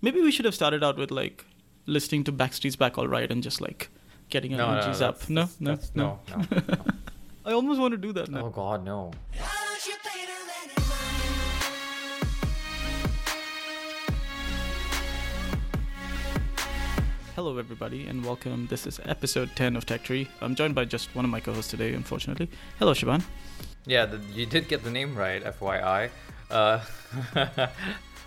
Maybe we should have started out with like listening to Backstreet's Back All Right and just like getting our No, energies no, up. No, no, no, no, no, no. I almost want to do that now. Oh God, no. Hello, everybody, and welcome. This is episode 10 of Tech Tree. I'm joined by just one of my co hosts today, unfortunately. Hello, Sheban. Yeah, the, you did get the name right, FYI. Uh,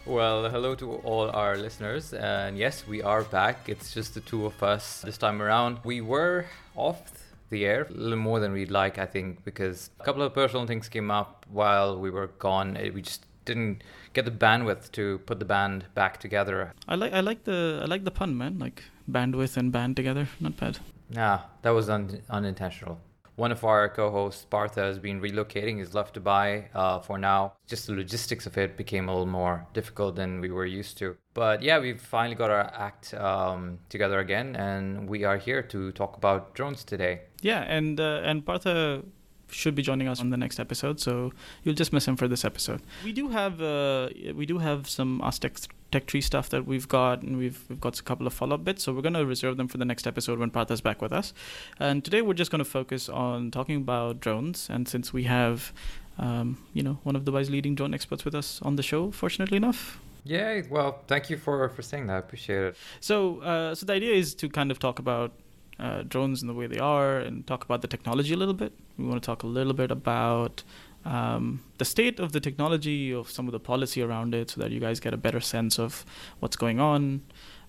well, hello to all our listeners, and yes, we are back. It's just the two of us this time around. We were off the air a little more than we'd like, I think, because a couple of personal things came up while we were gone. Uh, We just didn't get the bandwidth to put the band back together. I like I like the I like the pun, man. Like bandwidth and band together. Not bad. Nah, that was un- unintentional. One of our co-hosts, Partha, has been relocating. He's left Dubai uh, for now. Just the logistics of it became a little more difficult than we were used to. But yeah, we've finally got our act um, together again, and we are here to talk about drones today. Yeah, and uh, and Partha should be joining us on the next episode, so you'll just miss him for this episode. We do have uh, we do have some Ask Tech, Tree stuff that we've got, and we've we've got a couple of follow up bits, so we're gonna reserve them for the next episode when Partha's back with us. And today we're just gonna focus on talking about drones, and since we have. Um, you know, one of Dubai's leading drone experts with us on the show, fortunately enough. Yeah, Well, thank you for for saying that. I appreciate it. So, uh, so the idea is to kind of talk about uh, drones and the way they are, and talk about the technology a little bit. We want to talk a little bit about um, the state of the technology, of some of the policy around it, so that you guys get a better sense of what's going on,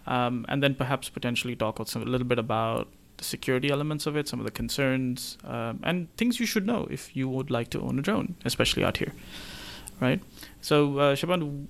um, and then perhaps potentially talk also a little bit about the security elements of it, some of the concerns, um, and things you should know if you would like to own a drone, especially out here, right? So, uh, Sheban,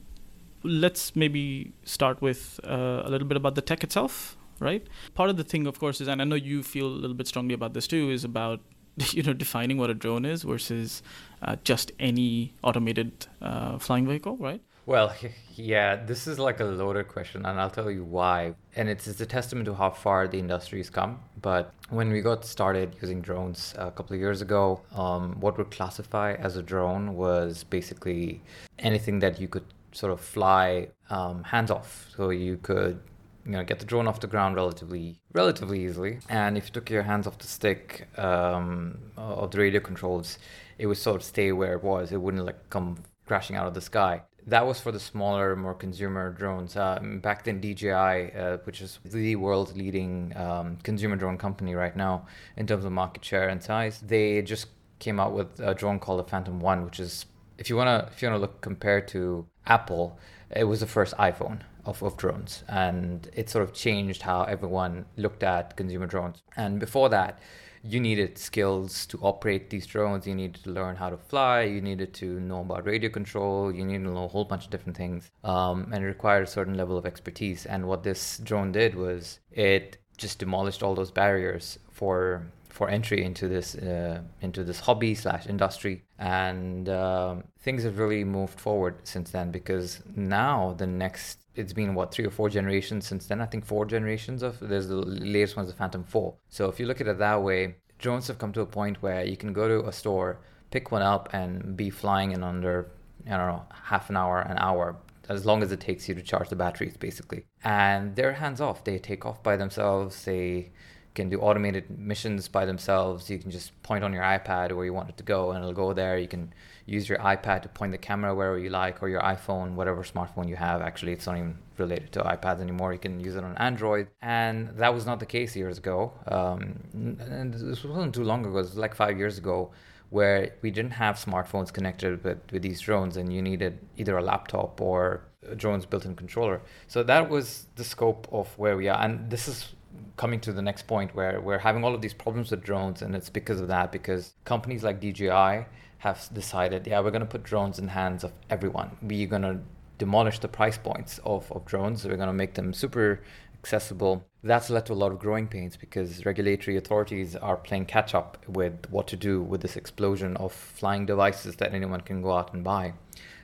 let's maybe start with uh, a little bit about the tech itself, right? Part of the thing, of course, is, and I know you feel a little bit strongly about this too, is about you know defining what a drone is versus uh, just any automated uh, flying vehicle, right? Well, yeah, this is like a loaded question, and I'll tell you why. And it's, it's a testament to how far the industry has come. But when we got started using drones a couple of years ago, um, what would classify as a drone was basically anything that you could sort of fly um, hands off. So you could you know get the drone off the ground relatively relatively easily. And if you took your hands off the stick um, of the radio controls it would sort of stay where it was. It wouldn't like come crashing out of the sky. That was for the smaller more consumer drones. Um, back then dji uh, which is the world's leading um, consumer drone company right now in terms of market share and size they just came out with a drone called the phantom one which is if you want to if you want to look compared to apple it was the first iphone of, of drones. And it sort of changed how everyone looked at consumer drones. And before that you needed skills to operate these drones. You needed to learn how to fly. You needed to know about radio control. You needed to know a whole bunch of different things um, and it required a certain level of expertise. And what this drone did was it just demolished all those barriers for for entry into this uh, into this hobby slash industry. And um, things have really moved forward since then because now the next it's been what three or four generations since then? I think four generations of there's the latest one's the phantom 4 so if you look at it that way drones have come to a point where you can go to a store pick one up and be flying in under i don't know half an hour an hour as long as it takes you to charge the batteries basically. And they're hands off. They take off by themselves. They can do automated missions by themselves. You can just point on your iPad where you want it to go and it'll go there. You can use your iPad to point the camera wherever you like or your iPhone, whatever smartphone you have. Actually, it's not even related to iPads anymore. You can use it on Android. And that was not the case years ago. Um, and this wasn't too long ago, it was like five years ago where we didn't have smartphones connected with, with these drones and you needed either a laptop or a drone's built-in controller. So that was the scope of where we are. And this is coming to the next point where we're having all of these problems with drones and it's because of that because companies like DJI have decided yeah we're going to put drones in the hands of everyone. We're going to demolish the price points of, of drones we're going to make them super accessible. That's led to a lot of growing pains because regulatory authorities are playing catch up with what to do with this explosion of flying devices that anyone can go out and buy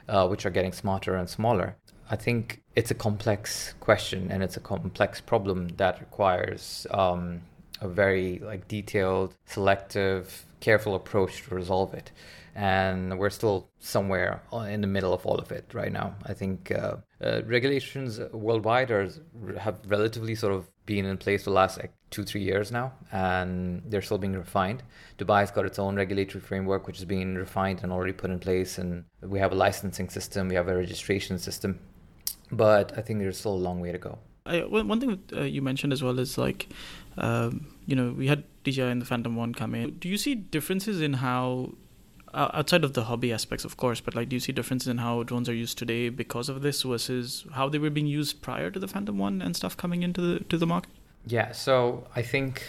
uh, which are getting smarter and smaller I think it's a complex question and it's a complex problem that requires um, a very like detailed, selective careful approach to resolve it. And we're still somewhere in the middle of all of it right now. I think uh, uh, regulations worldwide are have relatively sort of been in place for the last like two three years now, and they're still being refined. Dubai's got its own regulatory framework, which is being refined and already put in place, and we have a licensing system, we have a registration system, but I think there's still a long way to go. I, one thing that, uh, you mentioned as well is like, um, you know, we had DJI and the Phantom One come in. Do you see differences in how, outside of the hobby aspects, of course, but like, do you see differences in how drones are used today because of this versus how they were being used prior to the Phantom One and stuff coming into the to the market? Yeah, so I think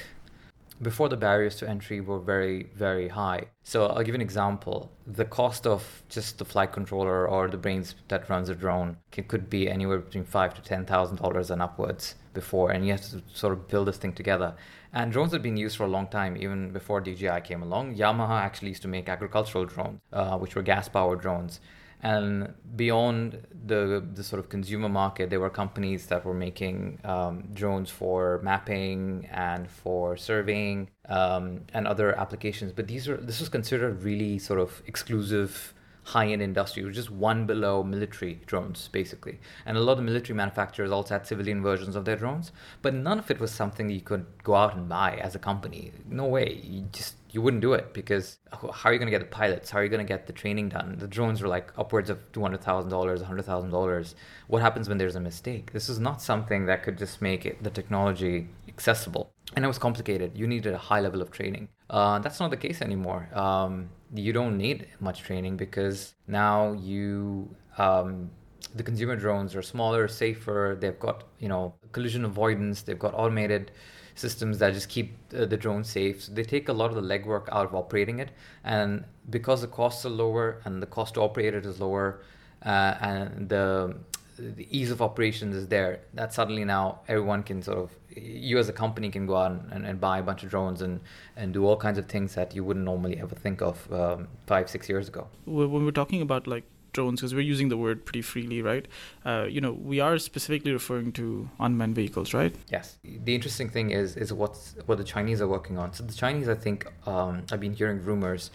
before the barriers to entry were very very high. So i'll give an example. The cost of just the flight controller or the brains that runs a drone can, could be anywhere between five to ten thousand dollars and upwards before and you have to sort of build this thing together. And drones have been used for a long time even before dji came along. Yamaha actually used to make agricultural drones uh, which were gas powered drones and beyond the the sort of consumer market, there were companies that were making um, drones for mapping and for surveying um, and other applications. But these are this was considered really sort of exclusive high-end industry, which is one below military drones, basically. And a lot of military manufacturers also had civilian versions of their drones, but none of it was something you could go out and buy as a company. No way. You just you wouldn't do it because how are you going to get the pilots? How are you going to get the training done? The drones are like upwards of two hundred thousand dollars, hundred thousand dollars. What happens when there's a mistake? This is not something that could just make it the technology accessible, and it was complicated. You needed a high level of training. Uh, that's not the case anymore. Um, you don't need much training because now you um, the consumer drones are smaller, safer. They've got you know collision avoidance. They've got automated systems that just keep uh, the drone safe. So they take a lot of the legwork out of operating it, and because the costs are lower and the cost to operate it is lower, uh, and the the ease of operations is there that suddenly now everyone can sort of you as a company can go out and, and buy a bunch of drones and and do all kinds of things that you wouldn't normally ever think of um, five six years ago when we're talking about like drones because we're using the word pretty freely right? Uh, you know we are specifically referring to unmanned vehicles right? Yes. The interesting thing is is what's what the chinese are working on. So the chinese i think um, i've been hearing rumors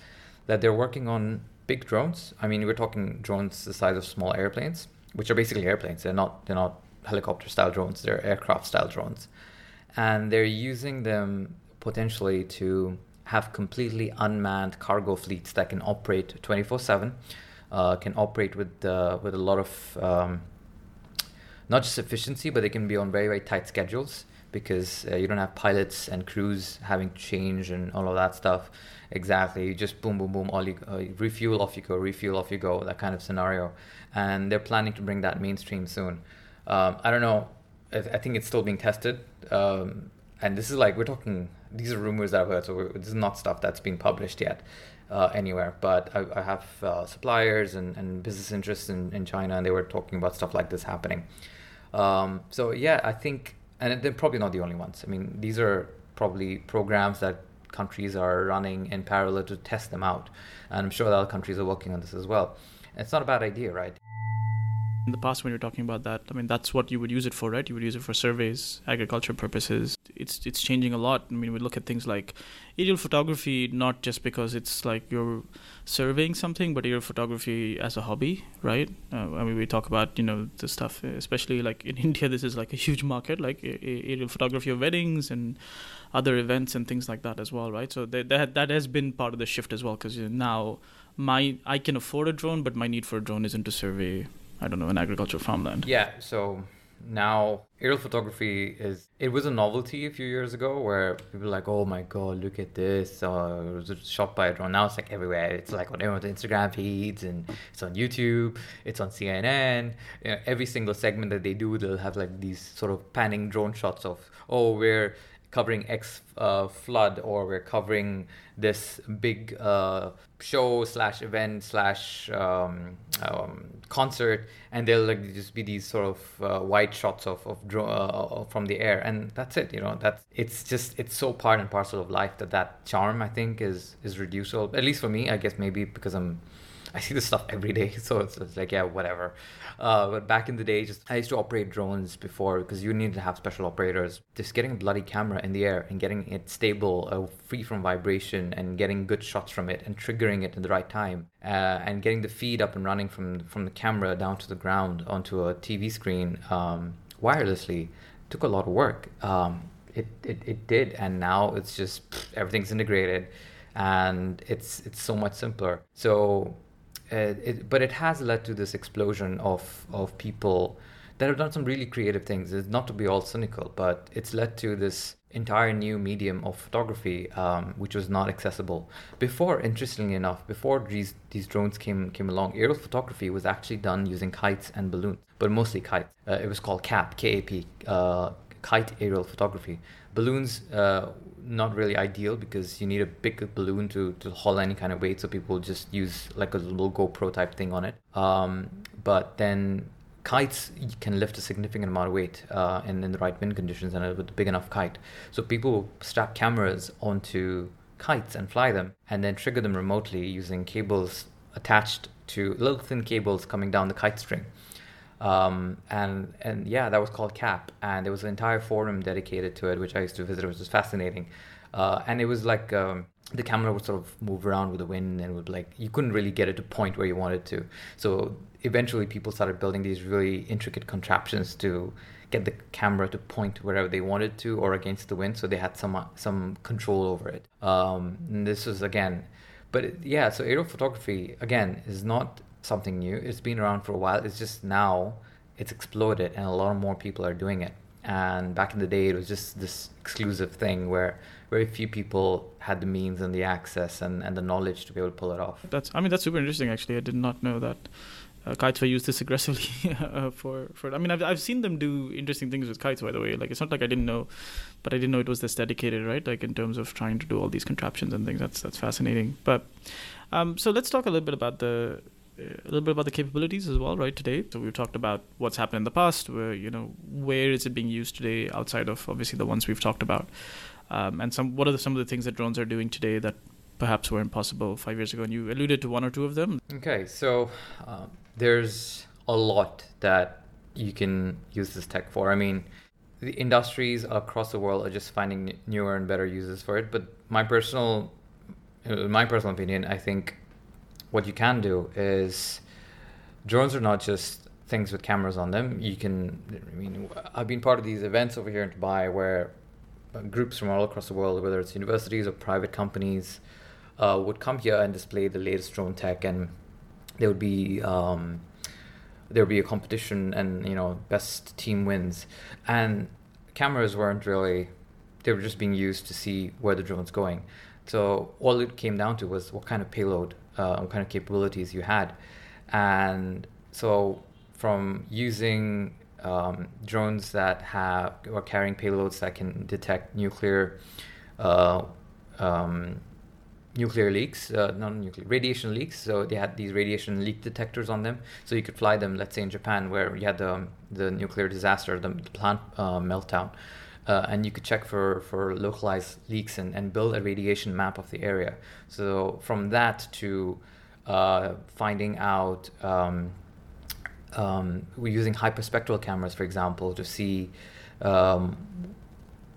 that they're working on big drones. I mean we're talking drones the size of small airplanes which are basically airplanes. They're not they're not helicopter style drones. They're aircraft style drones, and they're using them potentially to have completely unmanned cargo fleets that can operate 24 uh, can operate with uh, with a lot of um, not just efficiency but they can be on very very tight schedules because uh, you don't have pilots and crews having to change and all of that stuff exactly you just boom boom boom all you uh, refuel off you go refuel off you go that kind of scenario and they're planning to bring that mainstream soon. Um, I don't know. I, I, think it's still being tested. Um, and this is like we're talking. These are rumors that I've heard, so this is not stuff that's been published yet uh, anywhere. But I, I have uh, suppliers and, and business interests in, in China, and they were talking about stuff like this happening. Um, so yeah, I think, and they're probably not the only ones. I mean, these are probably programs that countries are running in parallel to test them out, and I'm sure that other countries are working on this as well. It's not a bad idea, right? In the past, when you're talking about that, I mean, that's what you would use it for, right? You would use it for surveys, agriculture purposes. It's it's changing a lot. I mean, we look at things like aerial photography, not just because it's like you're surveying something, but aerial photography as a hobby, right? Uh, I mean, we talk about you know the stuff, especially like in India, this is like a huge market, like aerial photography of weddings and other events and things like that as well, right? So that that, that has been part of the shift as well, because now my I can afford a drone, but my need for a drone isn't to survey I don't know, an agricultural farmland. Yeah, so now aerial photography is it was a novelty a few years ago where people were like oh my god look at this uh, it was shot by a drone. Now it's like everywhere. It's like on everyone's instagram feeds and it's on youtube it's on cnn you know, every single segment that they do they'll have like these sort of panning drone shots of oh we're covering X uh, flood or we're covering this big uh, show slash event slash um, um, concert, and there'll like just be these sort of uh, wide shots of of dro- uh, from the air, and that's it. You know, that's it's just it's so part and parcel of life that that charm I think is is reducible. At least for me, I guess maybe because I'm I see this stuff every day, so it's, like yeah, whatever. Uh, but back in the day, just I used to operate drones before because you need to have special operators. Just getting a bloody camera in the air and getting it stable, uh, free from vibration, and getting good shots from it and triggering it in the right time, uh, and getting the feed up and running from from the camera down to the ground onto a TV screen um, wirelessly took a lot of work. Um, it, it, it did, and now it's just pff, everything's integrated, and it's it's so much simpler. So it, but it has led to this explosion of of people that have done some really creative things. It's not to be all cynical, but it's led to this entire new medium of photography, um, which was not accessible before. Interestingly enough, before these these drones came came along, aerial photography was actually done using kites and balloons, but mostly kites. Uh, it was called KAP, K-A-P, uh, kite aerial photography. Balloons uh, not really ideal because you need a big balloon to, to haul any kind of weight. So people just use like a little GoPro type thing on it. Um, but then kites can lift a significant amount of weight uh, in, in the right wind conditions and with a big enough kite. So people strap cameras onto kites and fly them and then trigger them remotely using cables attached to little thin cables coming down the kite string. Um, and and yeah, that was called KAP, and there was an entire forum dedicated to it, which I used to visit, which was fascinating. Uh, and it was like um, the camera would sort of move around with the wind, and would like you couldn't really get it to point where you wanted to. So eventually, people started building these really intricate contraptions to get the camera to point wherever they wanted to or against the wind, so they had some some control over it. Um, this was again, but yeah, so aerial photography again is not something new. It's been around for a while. It's just now it's exploded and a lot more people are doing it. And back in the day, it was just this exclusive thing where very few people had the means and the access and, and the knowledge to be able to pull it off. That's I mean that's super interesting. Actually, I did not know that. Uh, kites were used this aggressively uh, for for. I mean, I've I've seen them do interesting things with kites. By the way, like it's not like I didn't know, but I didn't know it was this dedicated, right? Like in terms of trying to do all these contraptions and things. That's that's fascinating. But um, so let's talk a little bit about the a little bit about the capabilities as well, right? Today, so we've talked about what's happened in the past, where you know where is it being used today, outside of obviously the ones we've talked about, um, and some what are the, some of the things that drones are doing today that perhaps were impossible five years ago, and you alluded to one or two of them. Okay, so um, there's a lot that you can use this tech for. I mean, the industries across the world are just finding newer and better uses for it. But my personal, my personal opinion, I think what you can do is drones are not just things with cameras on them. You can, I mean, I've been part of these events over here in Dubai where groups from all across the world, whether it's universities or private companies, uh, would come here and display the latest drone tech, and there would be um, there would be a competition, and you know, best team wins, and cameras weren't really they were just being used to see where the drone's going. So all it came down to was what kind of payload uh, kind of capabilities you had. And so from using um, drones that have or carrying payloads that can detect nuclear uh, um, nuclear leaks, uh, not nuclear radiation leaks. So they had these radiation leak detectors on them, so you could fly them. Let's say in Japan, where you had the the nuclear disaster, the, the plant uh, meltdown uh, and you could check for, for localized leaks and, and build a radiation map of the area. So from that to uh, finding out, um, um, we're using hyperspectral cameras, for example, to see um,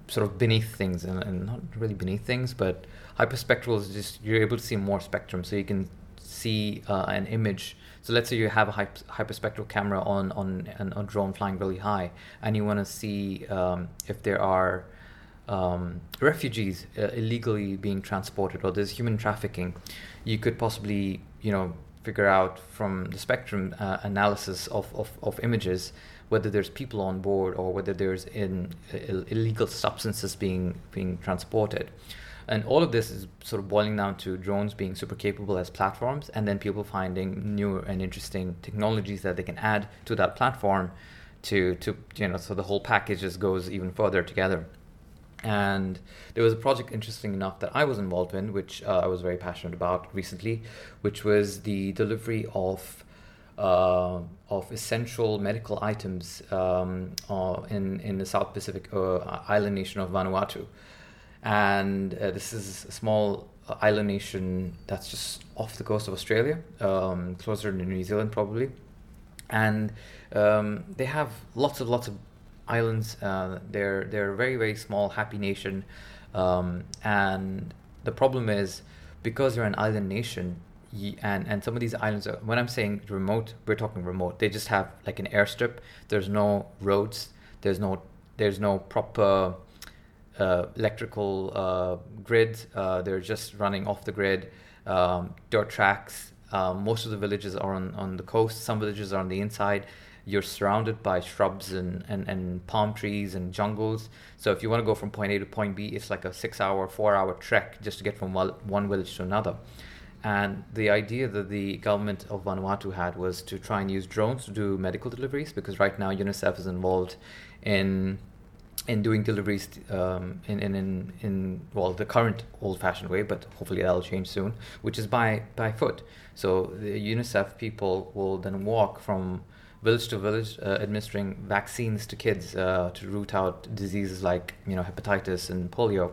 sort of beneath things, and, and, not really beneath things, but hyperspectral is just you're able to see more spectrum, so you can see uh, an image so let's say you have a hyperspectral camera on on a drone flying really high, and you want to see um, if there are um, refugees uh, illegally being transported or there's human trafficking. You could possibly, you know, figure out from the spectrum uh, analysis of, of, of images whether there's people on board or whether there's in, illegal substances being being transported. And all of this is sort of boiling down to drones being super capable as platforms, and then people finding new and interesting technologies that they can add to that platform to, to you know, so the whole package just goes even further together. And there was a project interesting enough that I was involved in, which uh, I was very passionate about recently, which was the delivery of uh, of essential medical items um, uh, in in the South Pacific uh, island nation of Vanuatu and uh, this is a small island nation that's just off the coast of Australia, um, closer to New Zealand probably, and um, they have lots of lots of islands. Uh, they're they're a very very small happy nation, um, and the problem is because you're an island nation. and, and some of these islands are, when I'm saying remote, we're talking remote. They just have like an airstrip. There's no roads. There's no there's no proper uh, electrical uh, grid. Uh, they're just running off the grid. Um, dirt tracks. Um, most of the villages are on, on the coast. Some villages are on the inside. You're surrounded by shrubs and, and, and palm trees and jungles. So if you want to go from point A to point B, it's like a six hour, four hour trek just to get from one village to another. And the idea that the government of Vanuatu had was to try and use drones to do medical deliveries because right now UNICEF is involved in in doing deliveries um, in, in, in, in, well, the current old fashioned way, but hopefully that'll change soon, which is by, by foot. So the UNICEF people will then walk from village to village uh, administering vaccines to kids uh, to root out diseases like, you know, hepatitis and polio.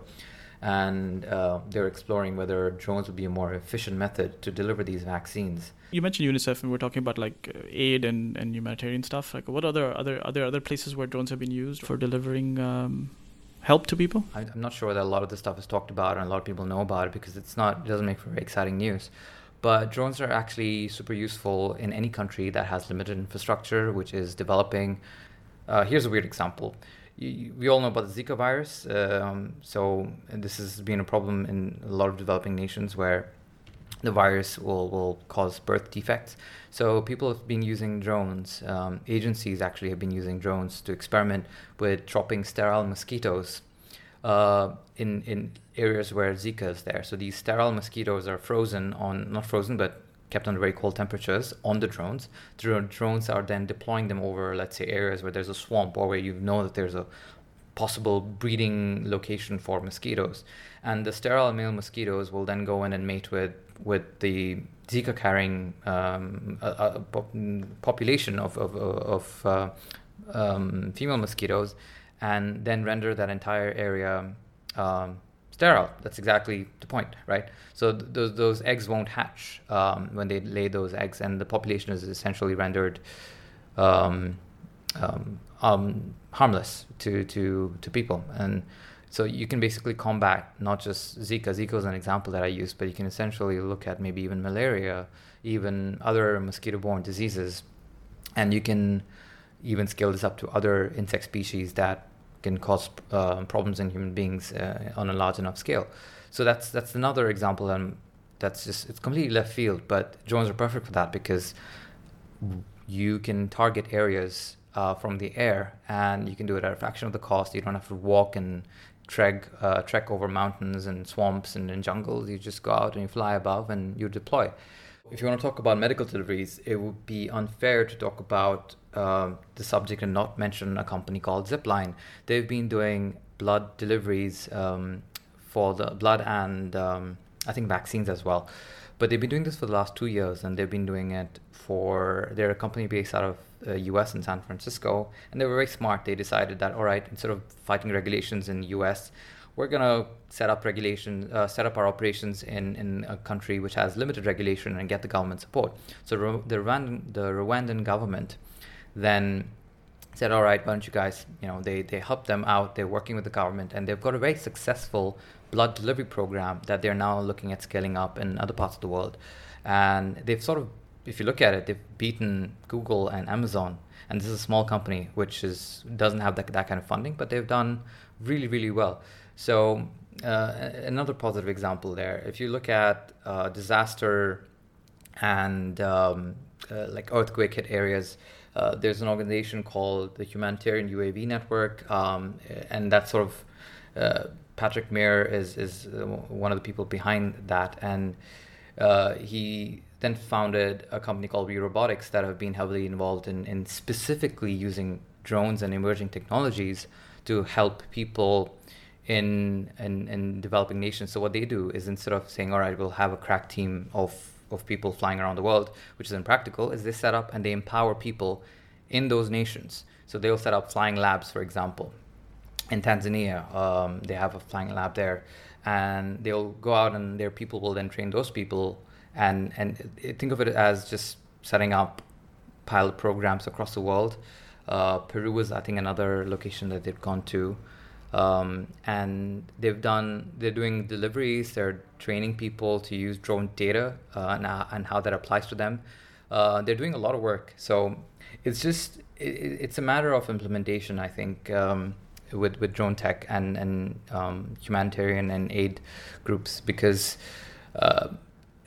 And uh, they're exploring whether drones would be a more efficient method to deliver these vaccines you mentioned UNICEF, and we're talking about like uh, aid and, and humanitarian stuff. Like, what other other are there other places where drones have been used for delivering um, help to people? I'm not sure that a lot of this stuff is talked about and a lot of people know about it because it's not it doesn't make for very exciting news. But drones are actually super useful in any country that has limited infrastructure, which is developing. Uh, here's a weird example. We all know about the Zika virus. Um, so this has been a problem in a lot of developing nations where the virus will, will cause birth defects. So people have been using drones. Um, agencies actually have been using drones to experiment with dropping sterile mosquitoes uh, in in areas where Zika is there. So these sterile mosquitoes are frozen on not frozen but kept under very cold temperatures on the drones. The drones are then deploying them over, let's say, areas where there's a swamp or where you know that there's a possible breeding location for mosquitoes. And the sterile male mosquitoes will then go in and mate with with the Zika carrying um, population of, of, of uh, um, female mosquitoes and then render that entire area um, sterile. That's exactly the point, right? So th- those, those eggs won't hatch um, when they lay those eggs, and the population is essentially rendered um, um, harmless to, to, to people. And so you can basically combat not just Zika. Zika is an example that I use, but you can essentially look at maybe even malaria, even other mosquito-borne diseases, and you can even scale this up to other insect species that can cause uh, problems in human beings uh, on a large enough scale. So that's that's another example, and that's just it's completely left field. But drones are perfect for that because you can target areas uh, from the air, and you can do it at a fraction of the cost. You don't have to walk and trek uh, trek over mountains and swamps and, and jungles. You just go out and you fly above and you deploy. If you want to talk about medical deliveries, it would be unfair to talk about uh, the subject and not mention a company called Zipline. They've been doing blood deliveries um, for the blood and um, I think vaccines as well. But they've been doing this for the last two years, and they've been doing it for. They're a company based out of uh, US in San Francisco, and they were very smart. They decided that all right, instead of fighting regulations in the US, we're gonna set up regulation, uh, set up our operations in, in a country which has limited regulation and get the government support. So the Rwandan, the Rwandan government then said, all right, why don't you guys, you know, they, they helped them out. They're working with the government and they've got a very successful blood delivery program that they're now looking at scaling up in other parts of the world. And they've sort of if you look at it, they've beaten Google and Amazon, and this is a small company which is doesn't have that, that kind of funding, but they've done really really well. So uh, another positive example there. If you look at uh, disaster and um, uh, like earthquake hit areas, uh, there's an organization called the Humanitarian UAV Network, um, and that's sort of uh, Patrick Meier is is uh, one of the people behind that, and he then founded a company called WeRobotics that have been heavily involved in, in specifically using drones and emerging technologies to help people in, in, in developing nations. So what they do is instead of saying, all right, we'll have a crack team of, of people flying around the world, which is impractical, is they set up and they empower people in those nations. So they'll set up flying labs, for example. in Tanzania. Um, they have a flying lab there, and they'll go out and their people will then train those people. And and think of it as just setting up pilot programs across the world. Uh, Peru was, I think, another location that they've gone to. Um, and they've done they're doing deliveries they're training people to use drone data uh, and, uh, and how that applies to them. Uh, they're doing a lot of work. So it's just it, it's a matter of implementation i think um, with with drone tech and and um, humanitarian and aid groups because uh,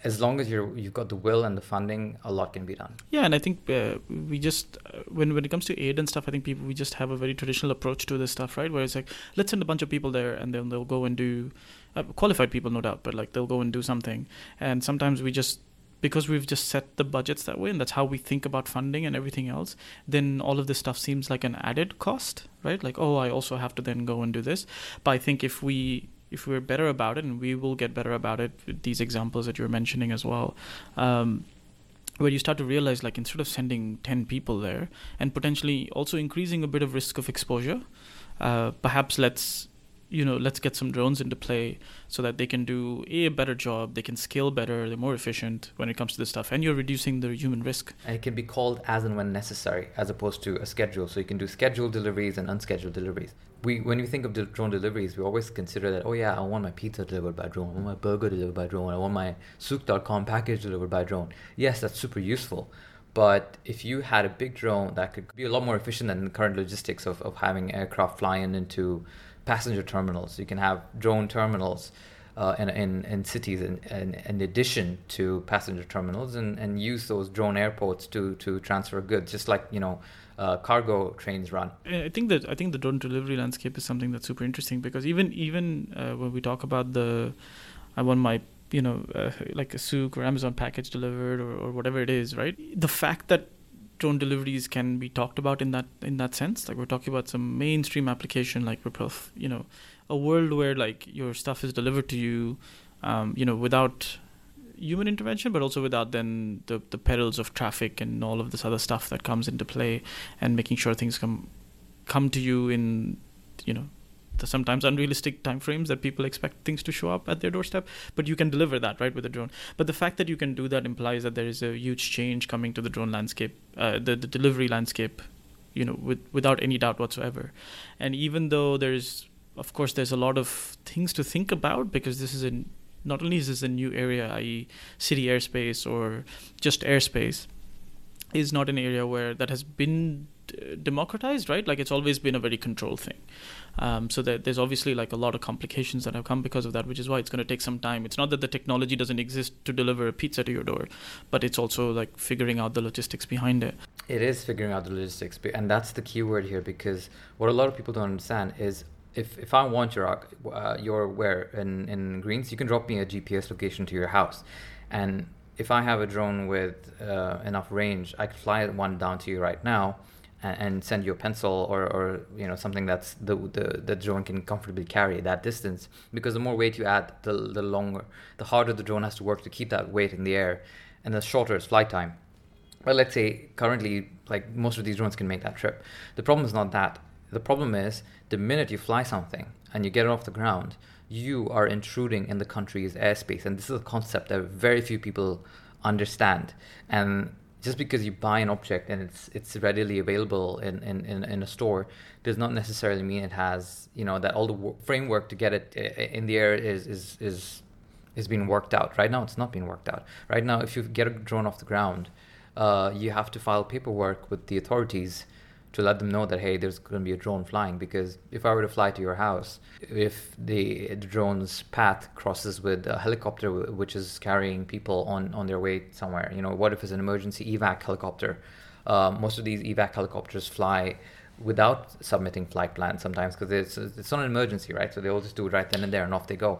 as long as you're you've got the will and the funding, a lot can be done. Yeah, and I think uh, we just uh, when when it comes to aid and stuff, I think people we just have a very traditional approach to this stuff, right? Where it's like let's send a bunch of people there, and then they'll go and do uh, qualified people, no doubt, but like they'll go and do something. And sometimes we just because we've just set the budgets that way and that's how we think about funding and everything else then all of this stuff seems like an added cost right like oh i also have to then go and do this but i think if we if we're better about it, and we will get better about it with these examples that you're mentioning as well, um, where you start to realize like instead of sending 10 people there and potentially also increasing a bit of risk of exposure, uh, perhaps let's you know let's get some drones into play so that they can do a better job they can scale better they're more efficient when it comes to this stuff and you're reducing the human risk. And it can be called as and when necessary as opposed to a schedule. So you can do scheduled deliveries and unscheduled deliveries we when we think of drone deliveries we always consider that oh yeah i want my pizza delivered by drone i want my burger delivered by drone i want my souq.com package delivered by drone yes that's super useful but if you had a big drone that could be a lot more efficient than the current logistics of, of having aircraft flying into passenger terminals. You can have drone terminals uh, in, in, in cities in, in, in, addition to passenger terminals and, and use those drone airports to, to transfer goods, just like, you know, uh, cargo trains run. I think that I think the drone delivery landscape is something that's super interesting because even even uh, when we talk about the, I want my you know uh, like a Souq or Amazon package delivered or, or whatever it is, right? The fact that drone deliveries can be talked about in that in that sense like we're talking about some mainstream application like we're you know a world where like your stuff is delivered to you um, you know without human intervention but also without then the the perils of traffic and all of this other stuff that comes into play and making sure things come come to you in you know the sometimes unrealistic timeframes that people expect things to show up at their doorstep. But you can deliver that right with a drone. But the fact that you can do that implies that there is a huge change coming to the drone landscape uh, the, the delivery landscape you know with, without any doubt whatsoever. And even though there's of course there's a lot of things to think about because this is a not only is this a new area i.e city airspace or just airspace is not an area where that has been democratized, right? Like it's always been a very controlled thing. Um, so that there's obviously like a lot of complications that have come because of that, which is why it's going to take some time. It's not that the technology doesn't exist to deliver a pizza to your door, but it's also like figuring out the logistics behind it. It is figuring out the logistics, and that's the key word here because what a lot of people don't understand is if, if I want your uh, your where in, in Greens, you can drop me a GPS location to your house, and if I have a drone with uh, enough range, I could fly one down to you right now and, and send you a pencil or, or you know something that's the, the the drone can comfortably carry that distance. Because the more weight you add the, the longer the harder the drone has to work to keep that weight in the air and the shorter its flight time. But let's say currently like most of these drones can make that trip. The problem is not that the problem is the minute you fly something and you get it off the ground you are intruding in the country's airspace. And this is a concept that very few people understand. And just because you buy an object and it's it's readily available in, in, in, in, a store does not necessarily mean it has you know that all the framework to get it in the air is is is is being worked out. Right now it's not being worked out. Right now if you get a drone off the ground uh, you have to file paperwork with the authorities to let them know that hey there's going to be a drone flying because if i were to fly to your house if the, drone's path crosses with a helicopter which is carrying people on on their way somewhere you know what if it's an emergency evac helicopter? Uh, most of these evac helicopters fly without submitting flight plans sometimes because it's it's not an emergency right? So they all just do it right then and there and off they go.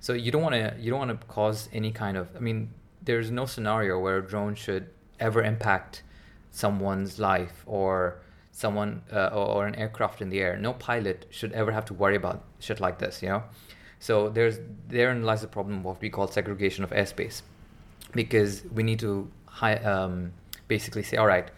So you don't want to you don't want to cause any kind of i mean there's no scenario where a drone should ever impact someone's life or someone uh, or, an aircraft in the air. No pilot should ever have to worry about shit like this, you know. So there's therein lies the problem of what we call segregation of airspace, because we need to um, basically say, all right,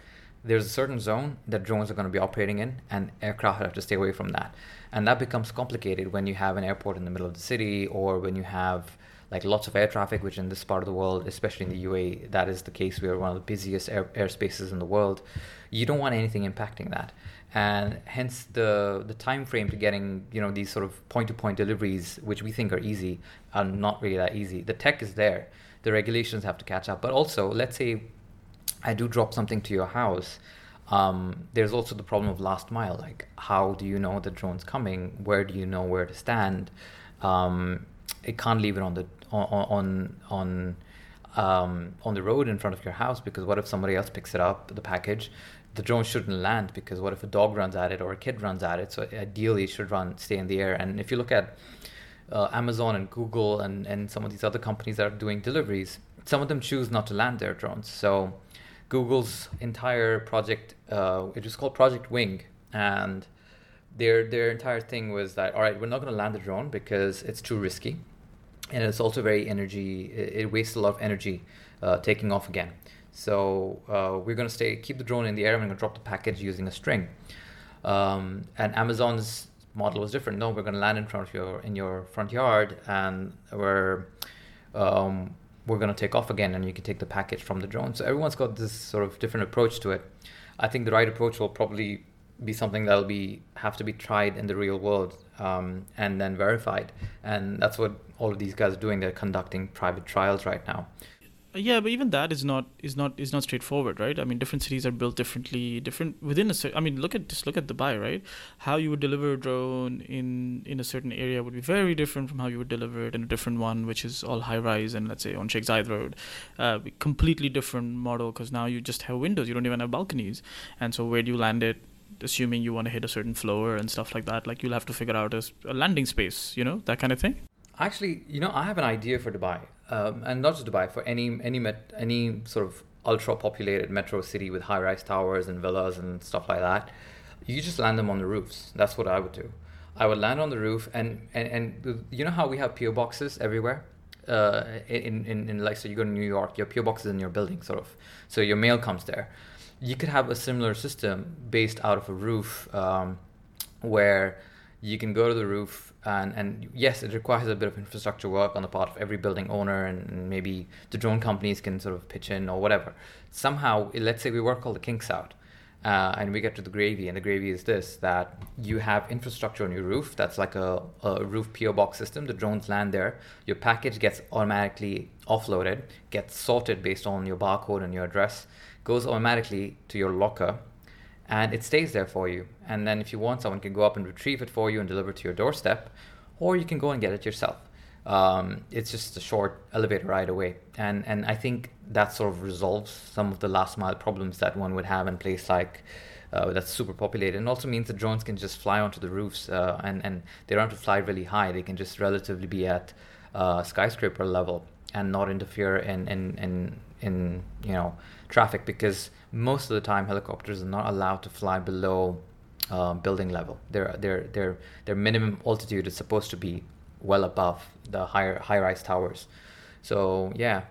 there's a certain zone that drones are going to be operating in, and aircraft have to stay away from that. And that becomes complicated when you have an airport in the middle of the city, or when you have like lots of air traffic, which in this part of the world, especially in the UAE, that is the case. We are one of the busiest air, airspaces in the world. You don't want anything impacting that, and hence the the time frame to getting you know these sort of point to point deliveries, which we think are easy, are not really that easy. The tech is there, the regulations have to catch up, but also let's say I do drop something to your house. Um, there's also the problem of last mile. Like, how do you know the drone's coming? Where do you know where to stand? Um, it can't leave it on the on on um, on the road in front of your house because what if somebody else picks it up, the package? The drone shouldn't land because what if a dog runs at it or a kid runs at it? So ideally, it should run stay in the air. And if you look at uh, Amazon and Google and and some of these other companies that are doing deliveries, some of them choose not to land their drones. So Google's entire project, uh, it was called Project Wing, and their their entire thing was that all right, we're not going to land the drone because it's too risky, and it's also very energy. It, wastes a lot of energy uh, taking off again. So uh, we're going to stay, keep the drone in the air, and we're going to drop the package using a string. Um, and Amazon's model was different. No, we're going to land in front of your in your front yard, and we're um, we're going to take off again and you can take the package from the drone. So everyone's got this sort of different approach to it. I think the right approach will probably be something that'll be have to be tried in the real world um, and then verified. And that's what all of these guys are doing. They're conducting private trials right now. Yeah but even that is not is not is not straightforward right? I mean different cities are built differently different within a i mean look at just look at dubai right? How you would deliver a drone in in a certain area would be very different from how you would deliver it in a different one which is all high rise and let's say on sheikh zayed road. Uh, completely different model because now you just have windows. You don't even have balconies. And so where do you land it assuming you want to hit a certain floor and stuff like that like you'll have to figure out a, a landing space you know that kind of thing actually you know i have an idea for dubai um, and not just Dubai, for any any met, any sort of ultra populated metro city with high rise towers and villas and stuff like that, you just land them on the roofs. That's what I would do. I would land on the roof, and and, and you know how we have PO boxes everywhere. Uh, in, in, in like so you go to New York, your PO box is in your building, sort of. So your mail comes there. You could have a similar system based out of a roof, um, where you can go to the roof and and yes it requires a bit of infrastructure work on the part of every building owner and maybe the drone companies can sort of pitch in or whatever. Somehow let's say we work all the kinks out uh, and we get to the gravy and the gravy is this that you have infrastructure on your roof that's like a, a roof po box system. The drones land there. Your package gets automatically offloaded gets sorted based on your barcode and your address goes automatically to your locker and it stays there for you. And then if you want, someone can go up and retrieve it for you and deliver it to your doorstep, or you can go and get it yourself. Um, it's just a short elevator ride away, and and I think that sort of resolves some of the last mile problems that one would have in place like. Uh, that's super populated and also means the drones can just fly onto the roofs uh, and, and they don't have to fly really high they can just relatively be at uh, skyscraper level and not interfere in, in, in, in you know traffic because most of the time helicopters are not allowed to fly below uh, building level. Their their their their minimum altitude is supposed to be well above the higher high rise towers. So yeah,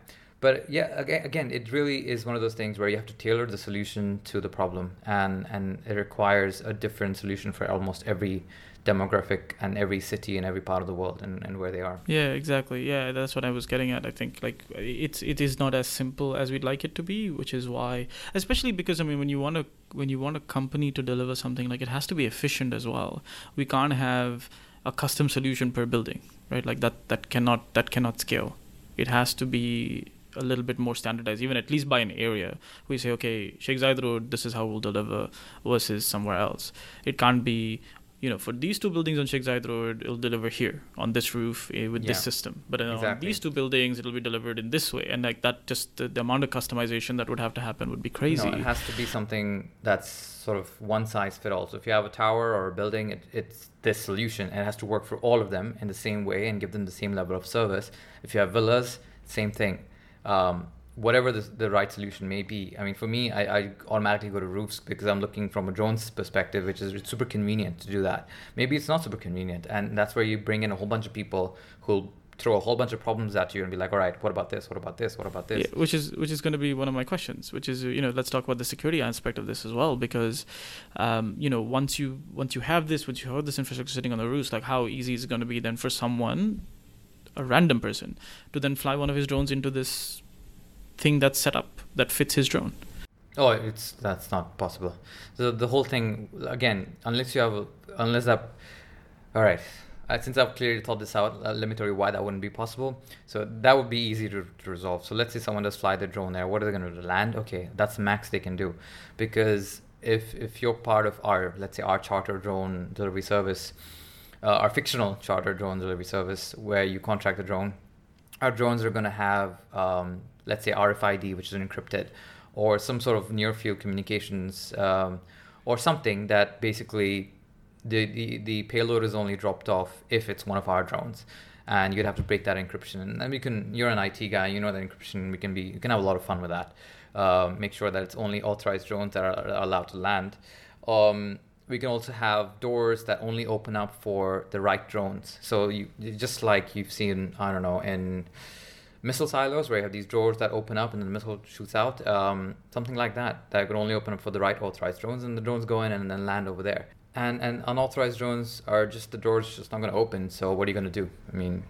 but yeah, again, again, it really is one of those things where you have to tailor the solution to the problem, and and it requires a different solution for almost every demographic and every city and every part of the world and, and where they are. Yeah exactly. Yeah that's what i was getting at. I think like it's it is not as simple as we'd like it to be which is why especially because i mean when you want to when you want a company to deliver something like it has to be efficient as well. We can't have a custom solution per building right? Like that that cannot that cannot scale. It has to be a little bit more standardized, even at least by an area. We say, okay, Sheikh Zayed Road, this is how we'll deliver versus somewhere else. It can't be, you know, for these two buildings on Sheikh Zayed Road, it'll deliver here on this roof uh, with yeah. this system. But uh, exactly. on these two buildings, it'll be delivered in this way. And like that, just the, the, amount of customization that would have to happen would be crazy. No, it has to be something that's sort of one size fit all. So if you have a tower or a building, it, it's this solution. And it has to work for all of them in the same way and give them the same level of service. If you have villas, same thing. Um, whatever the, the right solution may be. I mean, for me, I, I automatically go to roofs because I'm looking from a drone's perspective, which is super convenient to do that. Maybe it's not super convenient, and that's where you bring in a whole bunch of people who'll throw a whole bunch of problems at you and be like, all right, what about this? What about this? What about this? Yeah, which is which is going to be one of my questions. Which is you know let's talk about the security aspect of this as well because um, you know once you once you have this, once you have this infrastructure sitting on the roofs, like how easy is it going to be then for someone, a random person, to then fly one of his drones into this thing that's set up that fits his drone? Oh, it's that's not possible. So the whole thing again, unless you have, unless that, all right. Uh, since I've clearly thought this out, uh, let me tell you why that wouldn't be possible. So that would be easy to, to resolve. So let's say someone does fly the drone there. What are they going to? Land? Okay, that's the max they can do, because if if you're part of our let's say our charter drone delivery service, uh, our fictional charter drone delivery service, where you contract the drone, our drones are going to have um, let's say RFID, which is encrypted or some sort of near field communications um, or something that basically the, the, the payload is only dropped off if it's one of our drones. And you'd have to break that encryption. And then we can you're an IT guy you know that encryption we can be you can have a lot of fun with that. Uh, make sure that it's only authorized drones that are, are allowed to land. Um, we can also have doors that only open up for the right drones so you just like you've seen I don't know in missile silos where you have these drawers that open up and then the missile shoots out, um, something like that. That could only open up for the right authorized drones, and the drones go in and then land over there. And and unauthorized drones are just the doors just not going to open. So what are you going to do? I mean,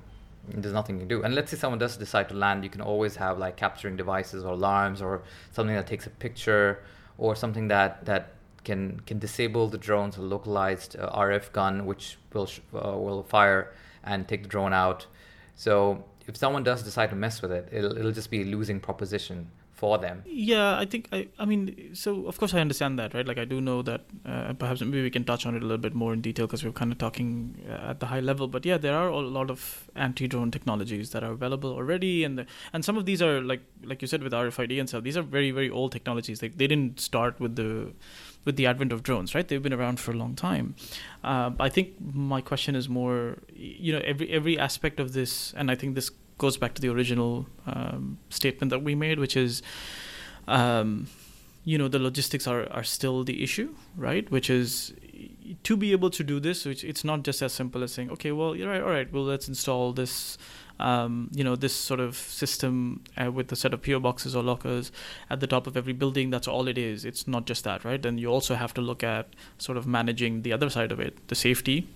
there's nothing you can do. And let's say someone does decide to land, you can always have like capturing devices or alarms or something that takes a picture or something that that can can disable the drone's localized uh, RF gun, which will sh- uh, will fire and take the drone out. So if someone does decide to mess with it, it'll, it'll just be a losing proposition for them. Yeah, I think I. I mean, so of course I understand that, right? Like I do know that. Uh, perhaps maybe we can touch on it a little bit more in detail because we're kind of talking uh, at the high level. But yeah, there are a lot of anti-drone technologies that are available already, and the, and some of these are like like you said with RFID and stuff. These are very very old technologies. Like they didn't start with the with the advent of drones, right? They've been around for a long time. Uh, I think my question is more, you know, every every aspect of this, and I think this goes back to the original um, statement that we made, which is, um, you know, the logistics are are still the issue, right? Which is to be able to do this, which it's not just as simple as saying, okay, well, you're right, all right, well, let's install this um, you know, this sort of system uh, with a set of PO boxes or lockers at the top of every building. That's all it is. It's not just that, right? Then you also have to look at sort of managing the other side of it, the safety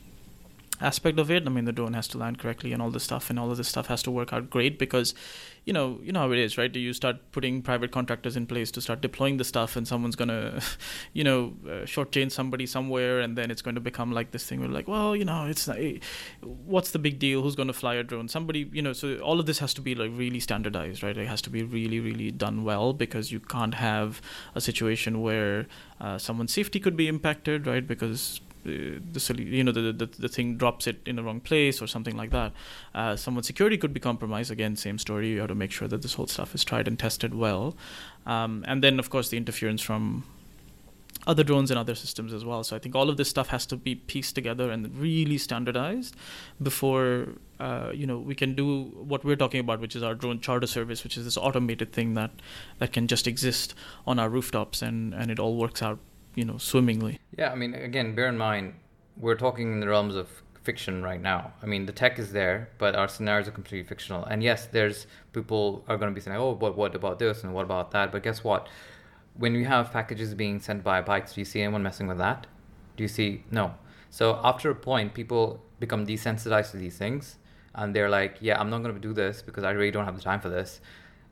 aspect of it. I mean, the drone has to land correctly and all this stuff, and all of this stuff has to work out great because, you know, you know how it is, right? Do you start putting private contractors in place to start deploying the stuff, and someone's gonna, you know, uh, shortchange somebody somewhere, and then it's going to become like this thing where like, well, you know, it's not, what's the big deal? Who's going to fly a drone? Somebody, you know. So all of this has to be like really standardized, right? It has to be really, really done well because you can't have a situation where uh, someone's safety could be impacted, right? Because the you know the, the the thing drops it in the wrong place or something like that. Uh, someone's security could be compromised. Again, same story. You have to make sure that this whole stuff is tried and tested well, um, and then of course the interference from other drones and other systems as well. So I think all of this stuff has to be pieced together and really standardized before uh, you know we can do what we're talking about, which is our drone charter service, which is this automated thing that that can just exist on our rooftops and and it all works out you know swimmingly. Yeah, I mean, again, bear in mind we're talking in the realms of fiction right now. I mean, the tech is there, but our scenarios are completely fictional. And yes, there's people are going to be saying, "Oh, but what about this and what about that?" But guess what? When you have packages being sent by bikes, do you see anyone messing with that? Do you see no? So after a point, people become desensitized to these things, and they're like, "Yeah, I'm not going to do this because I really don't have the time for this."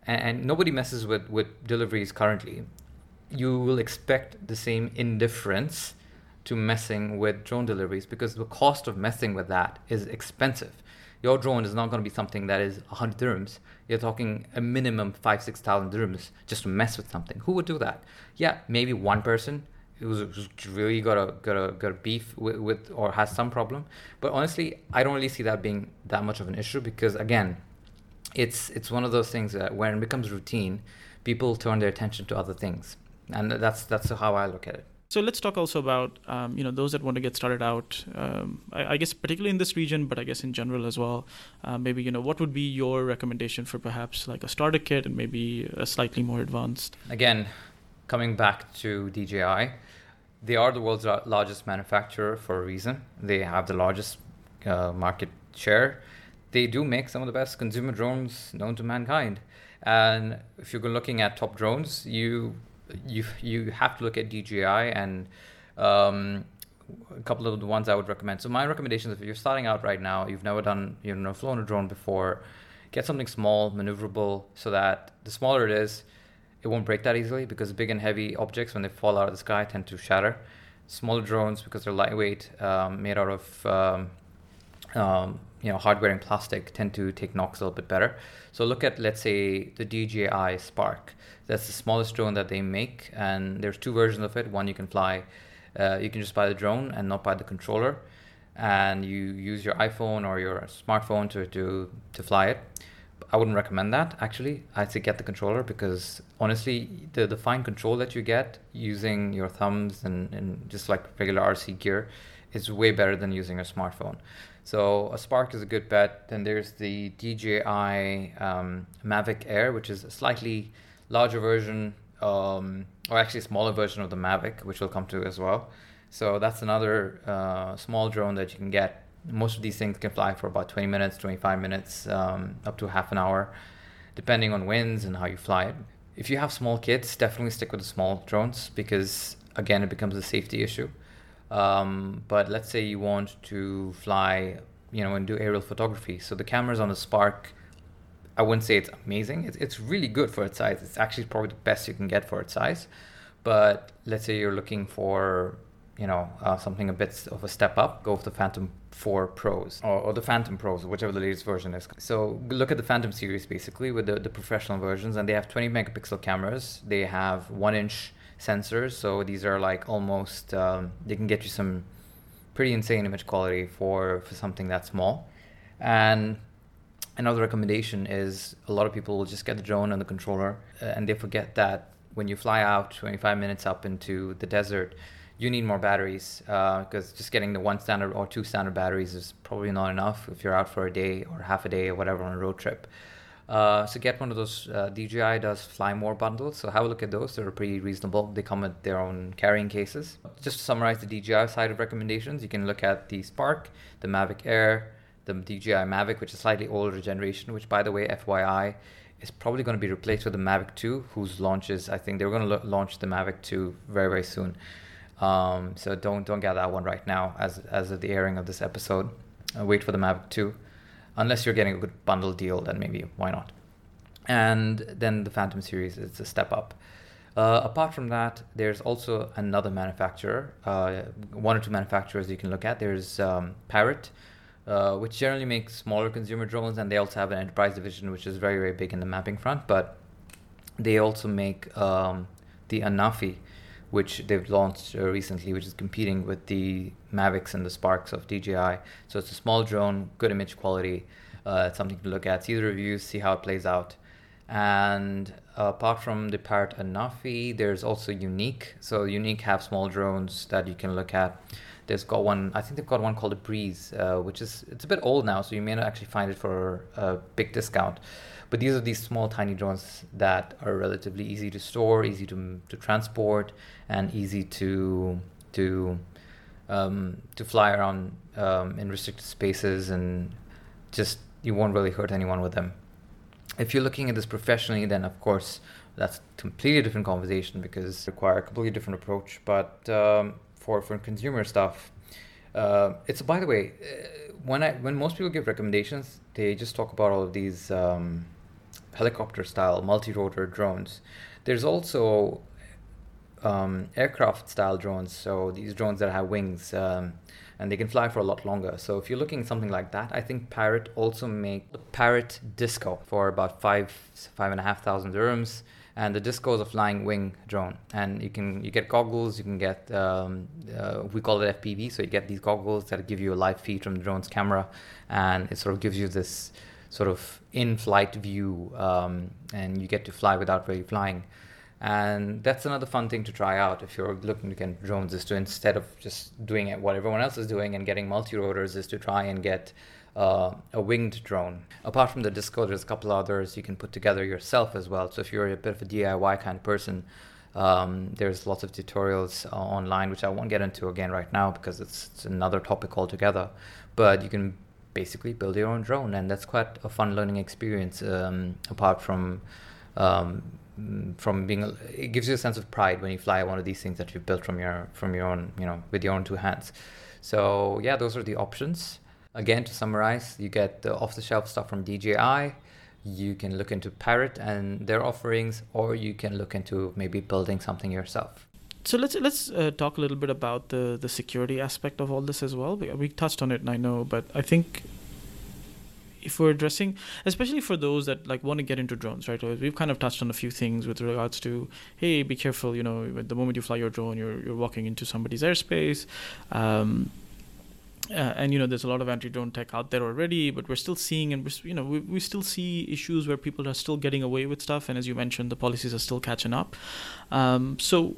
And, nobody messes with with deliveries currently you will expect the same indifference to messing with drone deliveries because the cost of messing with that is expensive. Your drone is not going to be something that is 100 dirhams. You're talking a minimum five, 6,000 dirhams just to mess with something. Who would do that? Yeah, maybe one person who's, really got a, got a, got a beef with, with or has some problem. But honestly, I don't really see that being that much of an issue because again, it's, it's one of those things that when it becomes routine, people turn their attention to other things and that's that's how I look at it. So let's talk also about um, you know those that want to get started out. Um, I, I, guess particularly in this region, but I guess in general as well. Uh, maybe you know what would be your recommendation for perhaps like a starter kit and maybe a slightly more advanced. Again, coming back to DJI, they are the world's largest manufacturer for a reason. They have the largest uh, market share. they do make some of the best consumer drones known to mankind. And if you're looking at top drones, you you you have to look at DJI and um, a couple of the ones I would recommend. So my recommendations, if you're starting out right now, you've never done, you've never flown a drone before, get something small, maneuverable, so that the smaller it is, it won't break that easily because big and heavy objects, when they fall out of the sky, tend to shatter. Smaller drones, because they're lightweight, um, made out of um, um, you know hardware and plastic, tend to take knocks a little bit better. So look at let's say the DJI Spark. That's the smallest drone that they make, and there's two versions of it. One you can fly uh, you can just buy the drone and not buy the controller, and you use your iPhone or your smartphone to to to fly it. I wouldn't recommend that actually. I'd say get the controller because honestly, the the fine control that you get using your thumbs and, and just like regular RC gear is way better than using a smartphone. So a Spark is a good bet. Then there's the DJI um, Mavic Air, which is slightly larger version um, or actually a smaller version of the Mavic, which we'll come to as well. So that's another uh, small drone that you can get. Most of these things can fly for about 20 minutes, 25 minutes, um, up to half an hour, depending on winds and how you fly it. If you have small kids, definitely stick with the small drones because, again, it becomes a safety issue. Um, but let's say you want to fly, you know, and do aerial photography. So the cameras on the Spark I wouldn't say it's amazing. It's, it's really good for its size. It's actually probably the best you can get for its size. But let's say you're looking for, you know, uh, something a bit of a step up, go with the Phantom 4 Pros or, or, the Phantom Pros, whichever the latest version is. So look at the Phantom series basically with the, the professional versions, and they have 20 megapixel cameras. They have one inch sensors, so these are like almost um, they can get you some pretty insane image quality for for something that small. And another recommendation is a lot of people will just get the drone and the controller uh, and they forget that when you fly out 25 minutes up into the desert you need more batteries because uh, just getting the one standard or two standard batteries is probably not enough if you're out for a day or half a day or whatever on a road trip uh, so get one of those uh, DJI does fly more bundles. So have a look at those. They're pretty reasonable. They come with their own carrying cases. Just to summarize the DJI side of recommendations, you can look at the Spark, the Mavic Air, the DJI Mavic, which is slightly older generation, which by the way, FYI, is probably going to be replaced with the Mavic 2, whose launches I think they're going to launch the Mavic 2 very very soon. Um, so don't don't get that one right now as as of the airing of this episode. Uh, wait for the Mavic 2, unless you're getting a good bundle deal, then maybe why not? And then the Phantom series is a step up. Uh, apart from that, there's also another manufacturer, uh, one or two manufacturers you can look at. There's um, Parrot, uh, which generally makes smaller consumer drones, and they also have an enterprise division, which is very, very big in the mapping front. But they also make um, the Anafi, which they've launched uh, recently, which is competing with the Mavics and the Sparks of DJI. So it's a small drone, good image quality. Uh, it's something to look at. See the reviews, see how it plays out. And apart from the Parrot Anafi, there's also Yuneec. So Yuneec have small drones that you can look at. There's got one. I think they've got one called a Breeze, uh, which is it's a bit old now, so you may not actually find it for a big discount. But these are these small, tiny drones that are relatively easy to store, easy to to transport, and easy to to um, to fly around um, in restricted spaces, and just you won't really hurt anyone with them. If you're looking at this professionally, then of course that's a completely different conversation because require a completely different approach. But um, for for consumer stuff. Uh, it's by the way, uh, when I when most people give recommendations, they just talk about all of these um, helicopter style multi rotor drones. There's also um, aircraft style drones, so these drones that have wings. Um, and they can fly for a lot longer. So if you're looking something like that, I think Parrot also make Parrot Disco for about five five and a half thousand dirhams and the Disco is a flying wing drone. And you can you get goggles, you can get um, uh, we call it FPV, so you get these goggles that give you a live feed from the drone's camera, and it sort of gives you this sort of in-flight view, um, and you get to fly without really flying. And that's another fun thing to try out if you're looking to get drones is to instead of just doing what everyone else is doing and getting multi-rotors is to try and get uh, a winged drone. Apart from the Disco, there's a couple others you can put together yourself as well. So if you're a bit of a DIY kind of person, um, there's lots of tutorials uh, online, which I won't get into again right now because it's, it's, another topic altogether. But you can basically build your own drone, and that's quite a fun learning experience. Um, apart from um, from being, it gives you a sense of pride when you fly one of these things that you've built from your from your own, you know, with your own two hands. So yeah, those are the options. Again, to summarize, you get the off-the-shelf stuff from DJI. You can look into Parrot and their offerings, or you can look into maybe building something yourself. So let's let's uh, talk a little bit about the the security aspect of all this as well. We, we touched on it, and I know, but I think if we're addressing, especially for those that like want to get into drones, right? We've kind of touched on a few things with regards to, hey, be careful. You know, the moment you fly your drone, you're you're walking into somebody's airspace. Um, uh, and you know there's a lot of anti-drone tech out there already but we're still seeing and you know we, we still see issues where people are still getting away with stuff. And as you mentioned the policies are still catching up. Um, so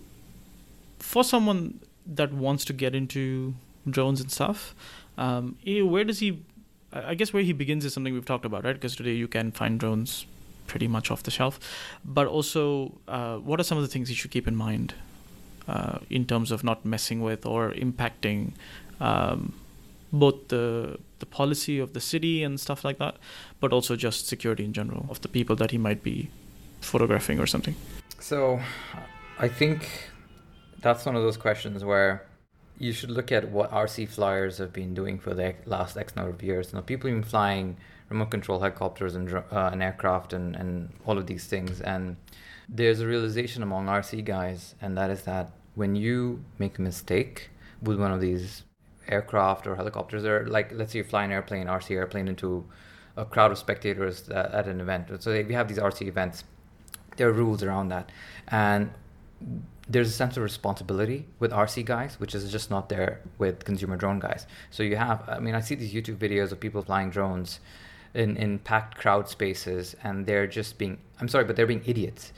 for someone that wants to get into drones and stuff um, where does he i guess where he begins is something we've talked about right? Because today you can find drones pretty much off the shelf. But also uh, what are some of the things he should keep in mind uh, in terms of not messing with or impacting um, both the the policy of the city and stuff like that, but also just security in general of the people that he might be photographing or something. So, I think that's one of those questions where you should look at what RC flyers have been doing for the last X number of years. Now, people have been flying remote control helicopters and, uh, and aircraft and, and all of these things. And there's a realization among RC guys, and that is that when you make a mistake with one of these aircraft or helicopters or like let's say you fly an airplane rc airplane into a crowd of spectators at an event. So we have these rc events. There are rules around that. And there's a sense of responsibility with rc guys which is just not there with consumer drone guys. So you have i mean i see these youtube videos of people flying drones in, in packed crowd spaces and they're just being i'm sorry but they're being idiots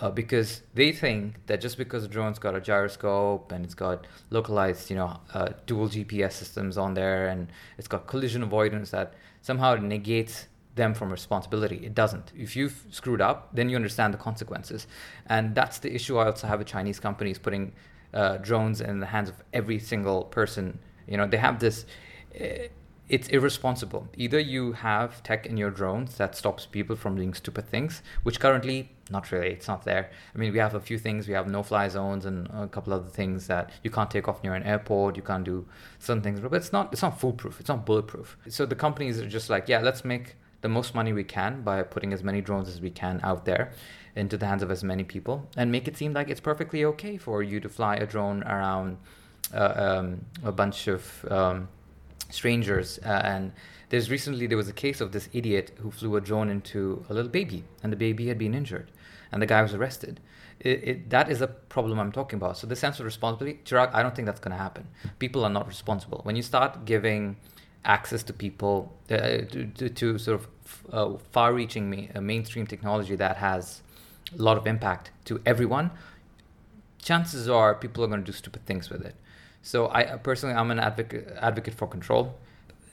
uh, because they think that just because the drone's got a gyroscope and it's got localized, you know, uh, dual GPS systems on there and it's got collision avoidance, that somehow it negates them from responsibility. It doesn't. If you've screwed up, then you understand the consequences, and that's the issue I also have with Chinese companies putting uh, drones in the hands of every single person. You know, they have this. It's irresponsible. Either you have tech in your drones that stops people from doing stupid things, which currently not really, it's not there. I mean, we have a few things. We have no-fly zones and a couple other things that you can't take off near an airport. You can't do certain things, but it's not it's not foolproof. It's not bulletproof. So the companies are just like, yeah, let's make the most money we can by putting as many drones as we can out there into the hands of as many people and make it seem like it's perfectly okay for you to fly a drone around uh, um, a bunch of um, strangers. Uh, and there's recently there was a case of this idiot who flew a drone into a little baby, and the baby had been injured, and the guy was arrested. It, it, that is a problem I'm talking about. So the sense of responsibility, Chirag, I don't think that's going to happen. People are not responsible. When you start giving access to people uh, to, to, to, sort of uh, far-reaching ma- uh, mainstream technology that has a lot of impact to everyone, chances are people are going to do stupid things with it. So I personally, I'm an advocate advocate for control.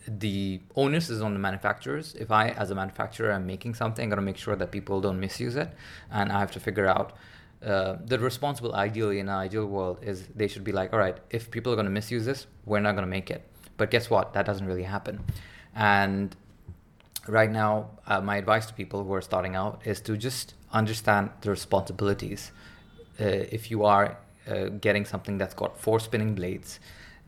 The onus is on the manufacturers. If I, as a manufacturer, am making something, I'm gonna make sure that people don't misuse it, and I have to figure out. Uh, the responsible ideally in an ideal world is they should be like all right if people are going to misuse this we're not going to make it but guess what that doesn't really happen and right now uh, my advice to people who are starting out is to just understand the responsibilities uh, if you are uh, getting something that's got four spinning blades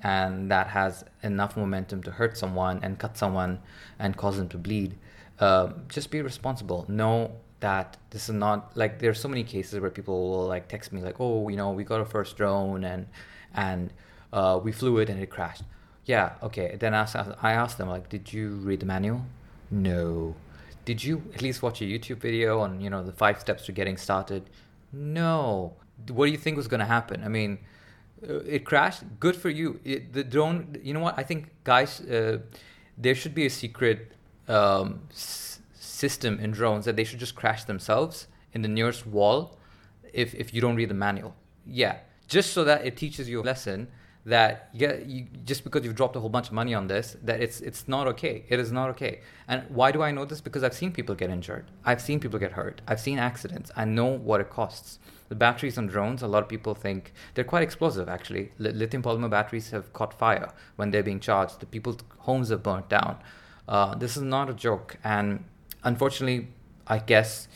and that has enough momentum to hurt someone and cut someone and cause them to bleed, uh, just be responsible. Know that this is not like there's so many cases where people will like text me like, oh, you know, we got a first drone and and uh, we flew it and it crashed. Yeah, okay. Then I asked, I asked them like, did you read the manual? No. Did you at least watch a YouTube video on you know the five steps to getting started? No what do you think was going to happen? I mean, uh, it crashed. Good for you. It, the drone. You know what? I think, guys, uh, there should be a secret um, s- system in drones that they should just crash themselves in the nearest wall if if you don't read the manual. Yeah, just so that it teaches you a lesson that yeah, you, just because you've dropped a whole bunch of money on this, that it's it's not okay. It is not okay. And why do I know this? Because I've seen people get injured. I've seen people get hurt. I've seen accidents. I know what it costs. The batteries on drones, a lot of people think they're quite explosive. Actually, lithium polymer batteries have caught fire when they're being charged. The people's homes have burnt down. Uh, this is not a joke, and unfortunately, I guess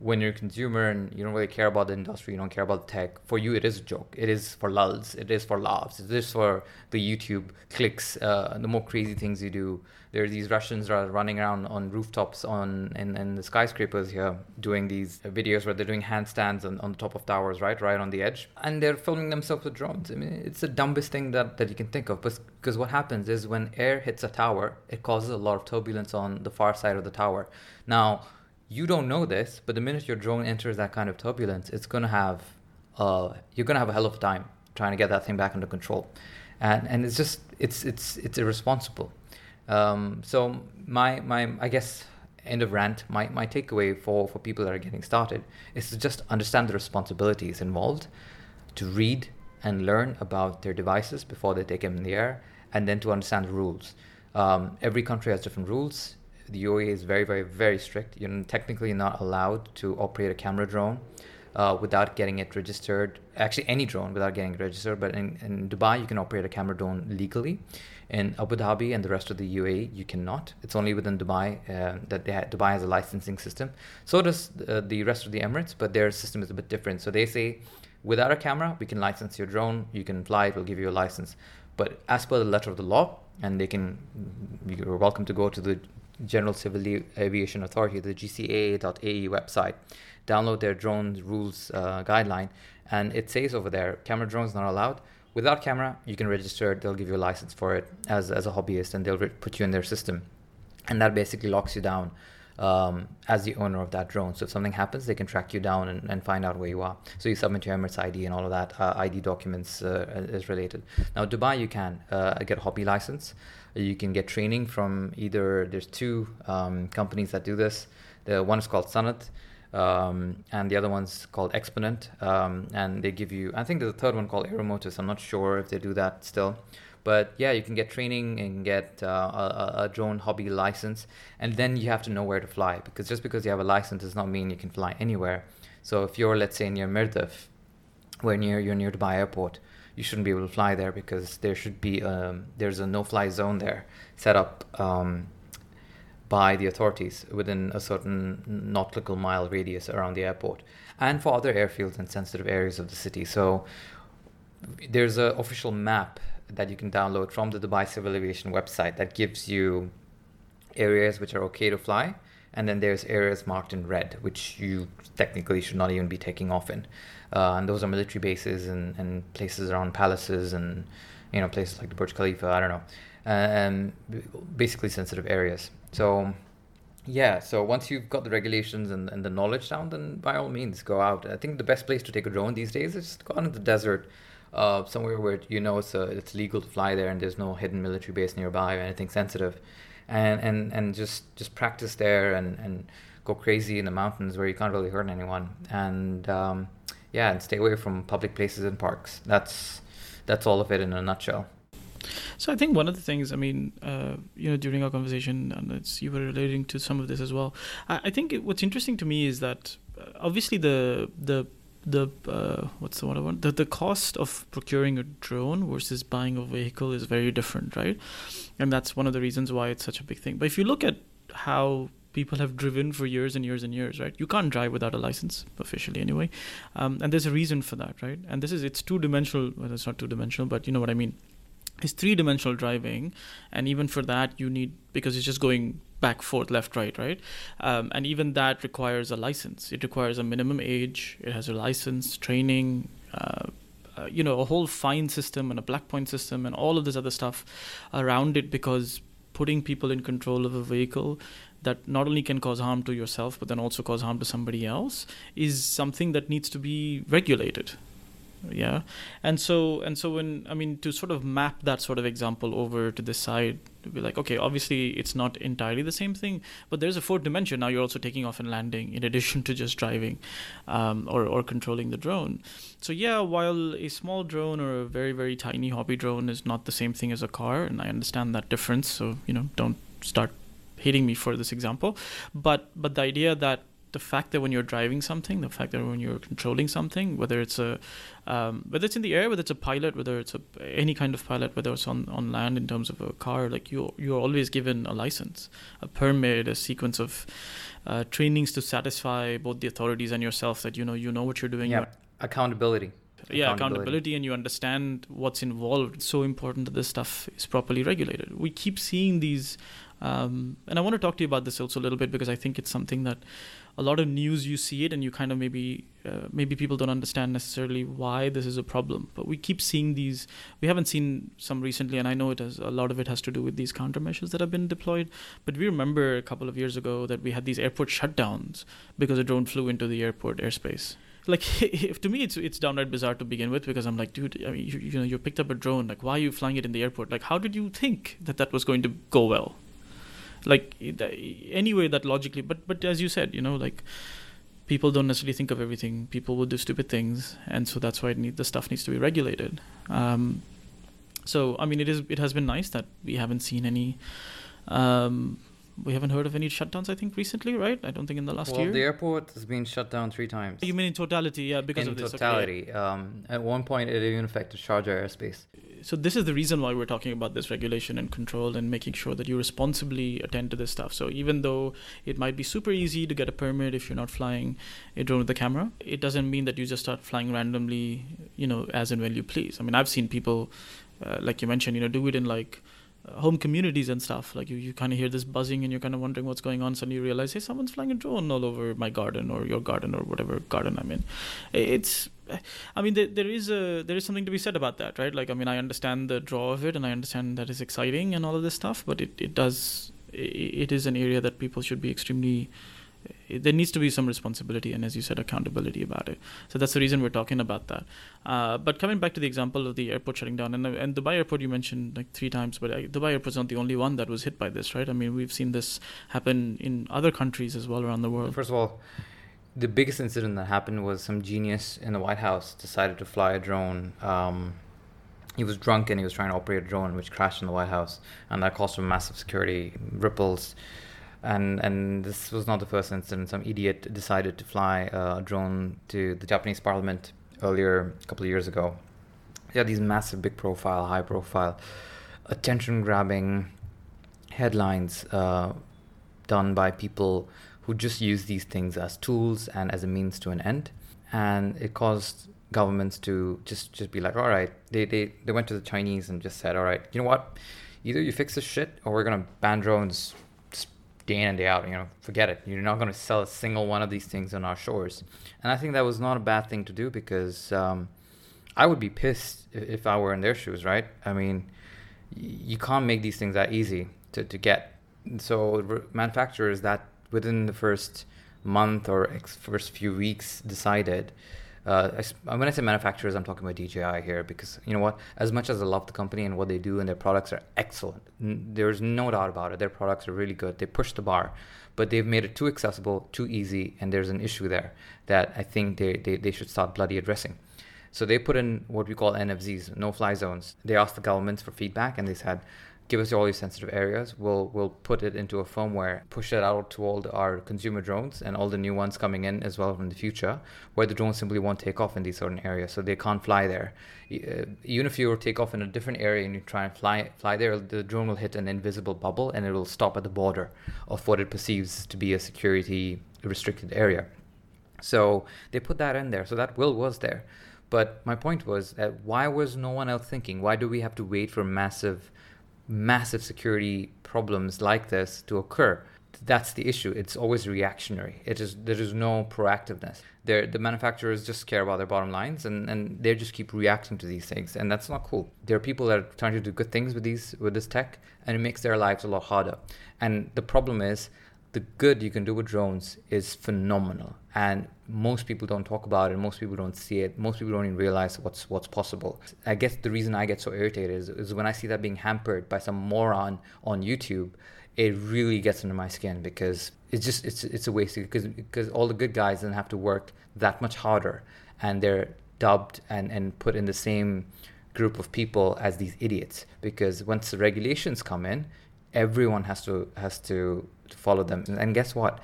when you're a consumer and you don't really care about the industry, you don't care about tech, for you it is a joke. It is for lulls. It is for laughs. It is for the YouTube clicks, uh, the more crazy things you do. There are these Russians that are running around on rooftops on in, in the skyscrapers here doing these videos where they're doing handstands on, on the top of towers, right, right on the edge, and they're filming themselves with drones. I mean, it's the dumbest thing that, that you can think of. Because what happens is when air hits a tower, it causes a lot of turbulence on the far side of the tower. Now you don't know this, but the minute your drone enters that kind of turbulence, it's gonna have uh, you're gonna have a hell of a time trying to get that thing back under control, and and it's just it's it's it's irresponsible. Um, so my my I guess end of rant. My my takeaway for for people that are getting started is to just understand the responsibilities involved, to read and learn about their devices before they take them in the air, and then to understand the rules. Um, every country has different rules the UAE is very, very, very strict. You're technically not allowed to operate a camera drone uh, without getting it registered. Actually, any drone without getting it registered. But in, in Dubai, you can operate a camera drone legally. In Abu Dhabi and the rest of the UAE, you cannot. It's only within Dubai uh, that they ha- Dubai has a licensing system. So does uh, the rest of the Emirates, but their system is a bit different. So they say, without a camera, we can license your drone. You can fly. We'll give you a license. But as per the letter of the law, and they can, you're welcome to go to the General Civil Aviation Authority, the GCAA.ae website, download their drone rules uh, guideline, and it says over there, camera drones not allowed. Without camera, you can register. They'll give you a license for it as as a hobbyist, and they'll re- put you in their system, and that basically locks you down um, as the owner of that drone. So if something happens, they can track you down and, and find out where you are. So you submit your Emirates ID and all of that uh, ID documents uh, is related. Now Dubai, you can uh, get a hobby license. You can get training from either there's two um, companies that do this. The one is called Sanad. Um, and the other one's called Exponent, um, and they give you. I think there's a third one called Aeromotus. I'm not sure if they do that still, but yeah, you can get training and get uh, a, a, drone hobby license, and then you have to know where to fly because just because you have a license does not mean you can fly anywhere. So if you're, let's say, near Mirdif, where near you're near Dubai Airport, you shouldn't be able to fly there because there should be um, there's a no-fly zone there set up um, by the authorities within a certain nautical mile radius around the airport and for other airfields and sensitive areas of the city. So there's an official map that you can download from the Dubai Civil Aviation website that gives you areas which are okay to fly and then there's areas marked in red which you technically should not even be taking off in uh, and those are military bases and, and places around palaces and you know places like the Burj Khalifa. I don't know, and basically sensitive areas. So yeah, so once you've got the regulations and, and the knowledge down, then by all means go out. I think the best place to take a drone these days is just go out into the desert. Uh, somewhere where you know it's uh, it's legal to fly there and there's no hidden military base nearby or anything sensitive, and and and just just practice there and and go crazy in the mountains where you can't really hurt anyone and um, yeah, and stay away from public places and parks. That's that's all of it in a nutshell. So I think one of the things, I mean, uh, you know, during our conversation, and it's you were relating to some of this as well. I, I think it, what's interesting to me is that uh, obviously the the the uh, what's the one I want the the cost of procuring a drone versus buying a vehicle is very different, right? And that's one of the reasons why it's such a big thing. But if you look at how people have driven for years and years and years, right? You can't drive without a license, officially anyway. Um, and there's a reason for that, right? And this is, it's two dimensional, well, it's not two dimensional, but you know what I mean. It's three dimensional driving. And even for that, you need, because it's just going back, forth, left, right, right? Um, and even that requires a license. It requires a minimum age, it has a license, training, uh, uh, you know, a whole fine system and a black point system and all of this other stuff around it because putting people in control of a vehicle that not only can cause harm to yourself but then also cause harm to somebody else is something that needs to be regulated. Yeah? And so and so when i mean to sort of map that sort of example over to this side to be like okay obviously it's not entirely the same thing but there's a fourth dimension. Now you're also taking off and landing in addition to just driving um, or, or controlling the drone. So yeah while a small drone or a very very tiny hobby drone is not the same thing as a car and i understand that difference so you know don't start hating me for this example. But but the idea that the fact that when you're driving something, the fact that when you're controlling something, whether it's a um, whether it's in the air, whether it's a pilot, whether it's a, any kind of pilot, whether it's on, on land in terms of a car, like you you're always given a license, a permit, a sequence of uh, trainings to satisfy both the authorities and yourself that you know you know what you're doing. Yeah, accountability. Yeah accountability and you understand what's involved. It's so important that this stuff is properly regulated. We keep seeing these um, and i want to talk to you about this also a little bit because i think it's something that a lot of news you see it and you kind of maybe uh, maybe people don't understand necessarily why this is a problem but we keep seeing these we haven't seen some recently and i know it has a lot of it has to do with these countermeasures that have been deployed but we remember a couple of years ago that we had these airport shutdowns because a drone flew into the airport airspace like if to me it's it's downright bizarre to begin with because I'm like, dude, I mean, you, you know, you picked up a drone. Like, why are you flying it in the airport? Like, how did you think that that was going to go well? Like, anyway, that logically, but but as you said, you know, like people don't necessarily think of everything. People will do stupid things, and so that's why need, the stuff needs to be regulated. Um, so I mean, it is it has been nice that we haven't seen any. Um, we haven't heard of any shutdowns. I think recently, right? I don't think in the last well, year. the airport has been shut down three times. You mean in totality? Yeah, because in of this. totality. Okay. Um, at one point, it even affected Sharjah airspace. So this is the reason why we're talking about this regulation and control and making sure that you responsibly attend to this stuff. So even though it might be super easy to get a permit if you're not flying a drone with the camera, it doesn't mean that you just start flying randomly, you know, as and when you please. I mean, I've seen people, uh, like you mentioned, you know, do it in like home communities and stuff. Like you, you kind of hear this buzzing and you're kind of wondering what's going on. Suddenly you realize hey someone's flying a drone all over my garden or your garden or whatever garden i'm in. It's i mean there, there is a there is something to be said about that right? Like i mean i understand the draw of it and i understand that it's exciting and all of this stuff but it, it does it, it is an area that people should be extremely there needs to be some responsibility and as you said accountability about it. So that's the reason we're talking about that. Uh, but coming back to the example of the airport shutting down and, and dubai airport you mentioned like three times but uh, dubai airport's not the only one that was hit by this right? I mean we've seen this happen in other countries as well around the world. First of all the biggest incident that happened was some genius in the white house decided to fly a drone. Um, he was drunk and he was trying to operate a drone which crashed in the white house and that caused some massive security ripples and and this was not the first incident. Some idiot decided to fly a drone to the Japanese Parliament earlier a couple of years ago. Yeah, these massive, big profile, high profile, attention grabbing headlines uh, done by people who just use these things as tools and as a means to an end, and it caused governments to just just be like, all right, they they they went to the Chinese and just said, all right, you know what, either you fix this shit or we're gonna ban drones day in and day out. You know, forget it. You're not going to sell a single one of these things on our shores. And I think that was not a bad thing to do because um, I would be pissed if I were in their shoes, right? I mean, you can't make these things that easy to, to get. So manufacturers that within the first month or first few weeks decided uh, when I say manufacturers, I'm talking about DJI here because you know what? As much as I love the company and what they do and their products are excellent, there's no doubt about it. Their products are really good. They push the bar, but they've made it too accessible, too easy, and there's an issue there that I think they, they, they should start bloody addressing. So they put in what we call NFZs, no-fly zones. They asked the governments for feedback, and they said, give us all your sensitive areas. We'll we'll put it into a firmware, push it out to all the, our consumer drones and all the new ones coming in as well from the future, where the drones simply won't take off in these certain areas, so they can't fly there. Uh, even if you take off in a different area and you try and fly fly there, the drone will hit an invisible bubble and it will stop at the border of what it perceives to be a security restricted area. So they put that in there, so that will was there. But my point was that why was no one else thinking? Why do we have to wait for massive massive security problems like this to occur. That's the issue. It's always reactionary. It is there is no proactiveness. They're, the manufacturers just care about their bottom lines and, and they just keep reacting to these things and that's not cool. There are people that are trying to do good things with these with this tech and it makes their lives a lot harder. And the problem is the good you can do with drones is phenomenal and most people don't talk about it most people don't see it most people don't even realize what's what's possible. I guess the reason i get so irritated is, is when i see that being hampered by some moron on youtube it really gets under my skin because it's just it's it's a waste because because all the good guys then have to work that much harder and they're dubbed and and put in the same group of people as these idiots because once the regulations come in everyone has to has to, to follow them. And guess what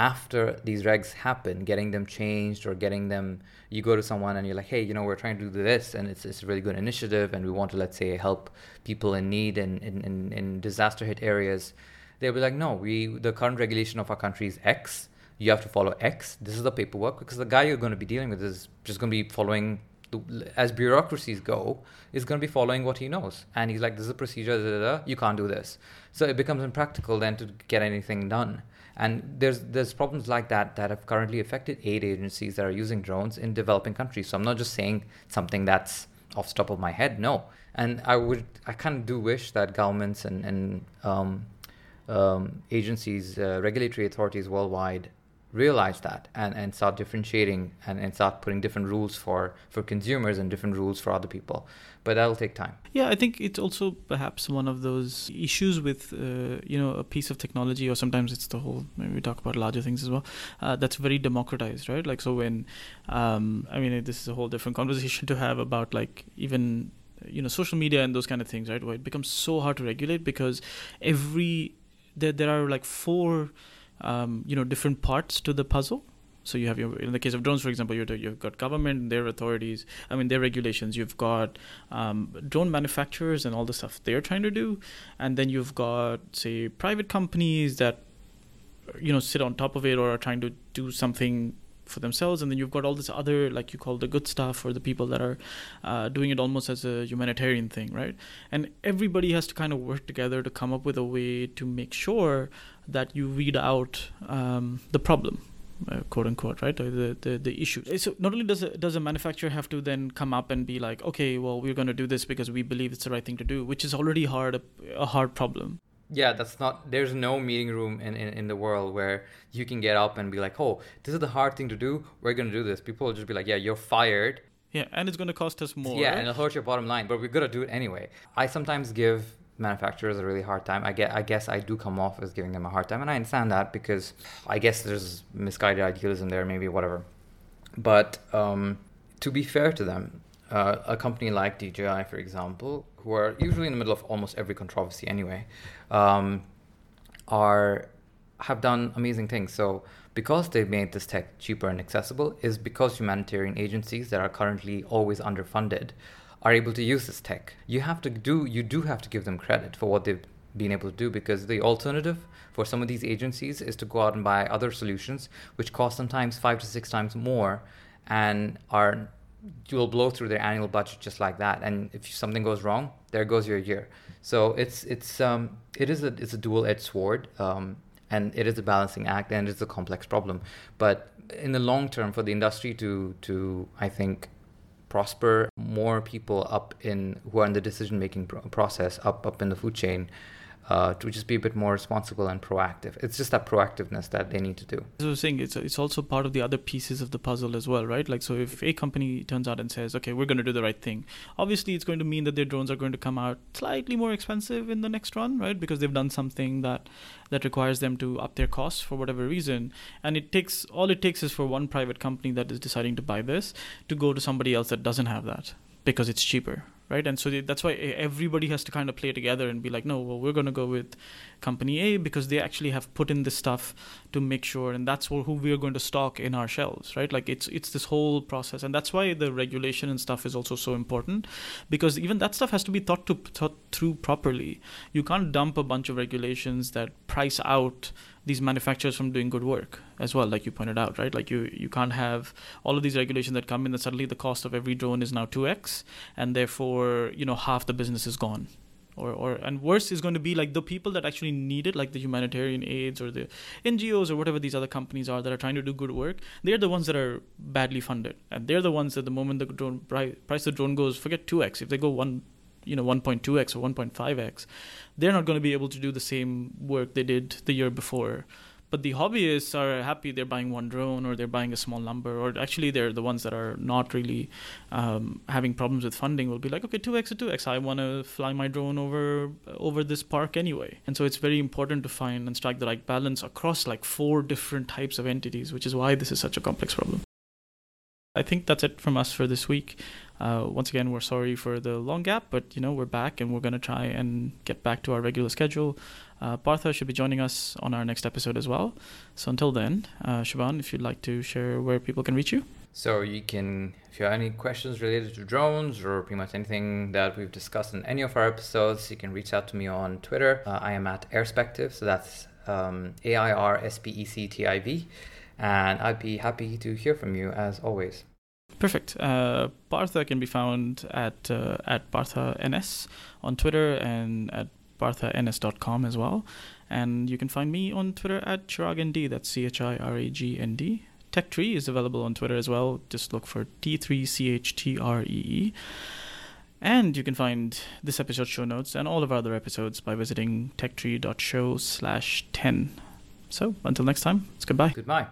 after these regs happen, getting them changed or getting them, you go to someone and you're like, hey, you know, we're trying to do this and it's, it's a really good initiative and we want to, let's say, help people in need in, in, in, in disaster hit areas. They'll be like, no, we the current regulation of our country is X. You have to follow X. This is the paperwork because the guy you're going to be dealing with is just going to be following as bureaucracies go, is going to be following what he knows. And he's like, this is a procedure, da, da, da, you can't do this. So it becomes impractical then to get anything done. And there's there's problems like that that have currently affected aid agencies that are using drones in developing countries. So I'm not just saying something that's off the top of my head. No. And I would I kind of do wish that governments and and um, um, agencies, uh, regulatory authorities worldwide realize that and, and start differentiating and, and start putting different rules for, for consumers and different rules for other people. But that'll take time. Yeah, I think it's also perhaps one of those issues with, uh, you know, a piece of technology, or sometimes it's the whole, maybe we talk about larger things as well, uh, that's very democratized, right? Like, so when, um, I mean, this is a whole different conversation to have about like even you know social media and those kind of things right where it becomes so hard to regulate because every there, there are like four um, you know different parts to the puzzle. So you have your in the case of drones for example you you've got government their authorities i mean their regulations. You've got um, drone manufacturers and all the stuff they're trying to do. And then you've got say private companies that you know sit on top of it or are trying to do something for themselves. And then you've got all this other like you call the good stuff or the people that are uh, doing it almost as a humanitarian thing right? And everybody has to kind of work together to come up with a way to make sure that you weed out um, the problem uh, quote unquote, right? The, the the issue. So not only does a, does a manufacturer have to then come up and be like, okay, well, we're going to do this because we believe it's the right thing to do, which is already hard a, a hard problem. Yeah, that's not. There's no meeting room in, in, in the world where you can get up and be like, oh, this is the hard thing to do. We're going to do this. People will just be like, yeah, you're fired. Yeah, and it's going to cost us more. Yeah, and it'll hurt your bottom line, but we're going to do it anyway. I sometimes give manufacturers a really hard time. I get, I guess I do come off as giving them a hard time, and I understand that because I guess there's misguided idealism there, maybe whatever. But um, to be fair to them, uh, a company like DJI, for example, who are usually in the middle of almost every controversy anyway, um, are have done amazing things. So because they've made this tech cheaper and accessible, is because humanitarian agencies that are currently always underfunded are able to use this tech. You have to do you do have to give them credit for what they've been able to do because the alternative for some of these agencies is to go out and buy other solutions which cost sometimes 5 to 6 times more and are you will blow through their annual budget just like that. And if something goes wrong there goes your year. So it's it's um it is a it's a dual edged sword um and it is a balancing act and it's a complex problem. But in the long term for the industry to to i think prosper, more people up in who are in the decision making process up up in the food chain uh, to just be a bit more responsible and proactive. It's just that proactiveness that they need to do. As I was saying, it's it's also part of the other pieces of the puzzle as well, right? Like, so if a company turns out and says, okay, we're going to do the right thing, obviously it's going to mean that their drones are going to come out slightly more expensive in the next run, right? Because they've done something that that requires them to up their costs for whatever reason, and it takes all it takes is for one private company that is deciding to buy this to go to somebody else that doesn't have that because it's cheaper right? And so that's why everybody has to kind of play together and be like no well we're going to go with company a because they actually have put in this stuff to make sure and that's who we're going to stock in our shelves right? Like it's it's this whole process and that's why the regulation and stuff is also so important because even that stuff has to be thought to thought through properly. You can't dump a bunch of regulations that price out these manufacturers from doing good work as well like you pointed out right? Like you you can't have all of these regulations that come in that suddenly the cost of every drone is now 2x and therefore you know half the business is gone. Or, or and worse is going to be like the people that actually need it like the humanitarian aids or the ngos or whatever these other companies are that are trying to do good work they're the ones that are badly funded. And they're the ones that the moment the drone price of drone goes forget 2x if they go one you know 1.2x or 1.5x they're not going to be able to do the same work they did the year before. But the hobbyists are happy they're buying one drone or they're buying a small number or actually they're the ones that are not really um, having problems with funding will be like okay 2x or 2x i want to fly my drone over over this park anyway. And so it's very important to find and strike the right balance across like four different types of entities which is why this is such a complex problem. I think that's it from us for this week. Uh, once again, we're sorry for the long gap, but you know we're back and we're going to try and get back to our regular schedule. Uh, Partha should be joining us on our next episode as well. So until then, uh, Sheban, if you'd like to share where people can reach you. So you can, if you have any questions related to drones or pretty much anything that we've discussed in any of our episodes, you can reach out to me on Twitter. Uh, I am at Airspective, so that's um, A I R S P E C T I V, and I'd be happy to hear from you as always. Perfect. Uh, can be found at uh, at Partha NS on Twitter and at parthaNS.com as well. And you can find me on Twitter at ChiragND, that's C H I R A G N D. TechTree is available on Twitter as well. Just look for T3CHTREE. And you can find this episode show notes and all of our other episodes by visiting techtree.show slash 10. So until next time, it's goodbye. Goodbye.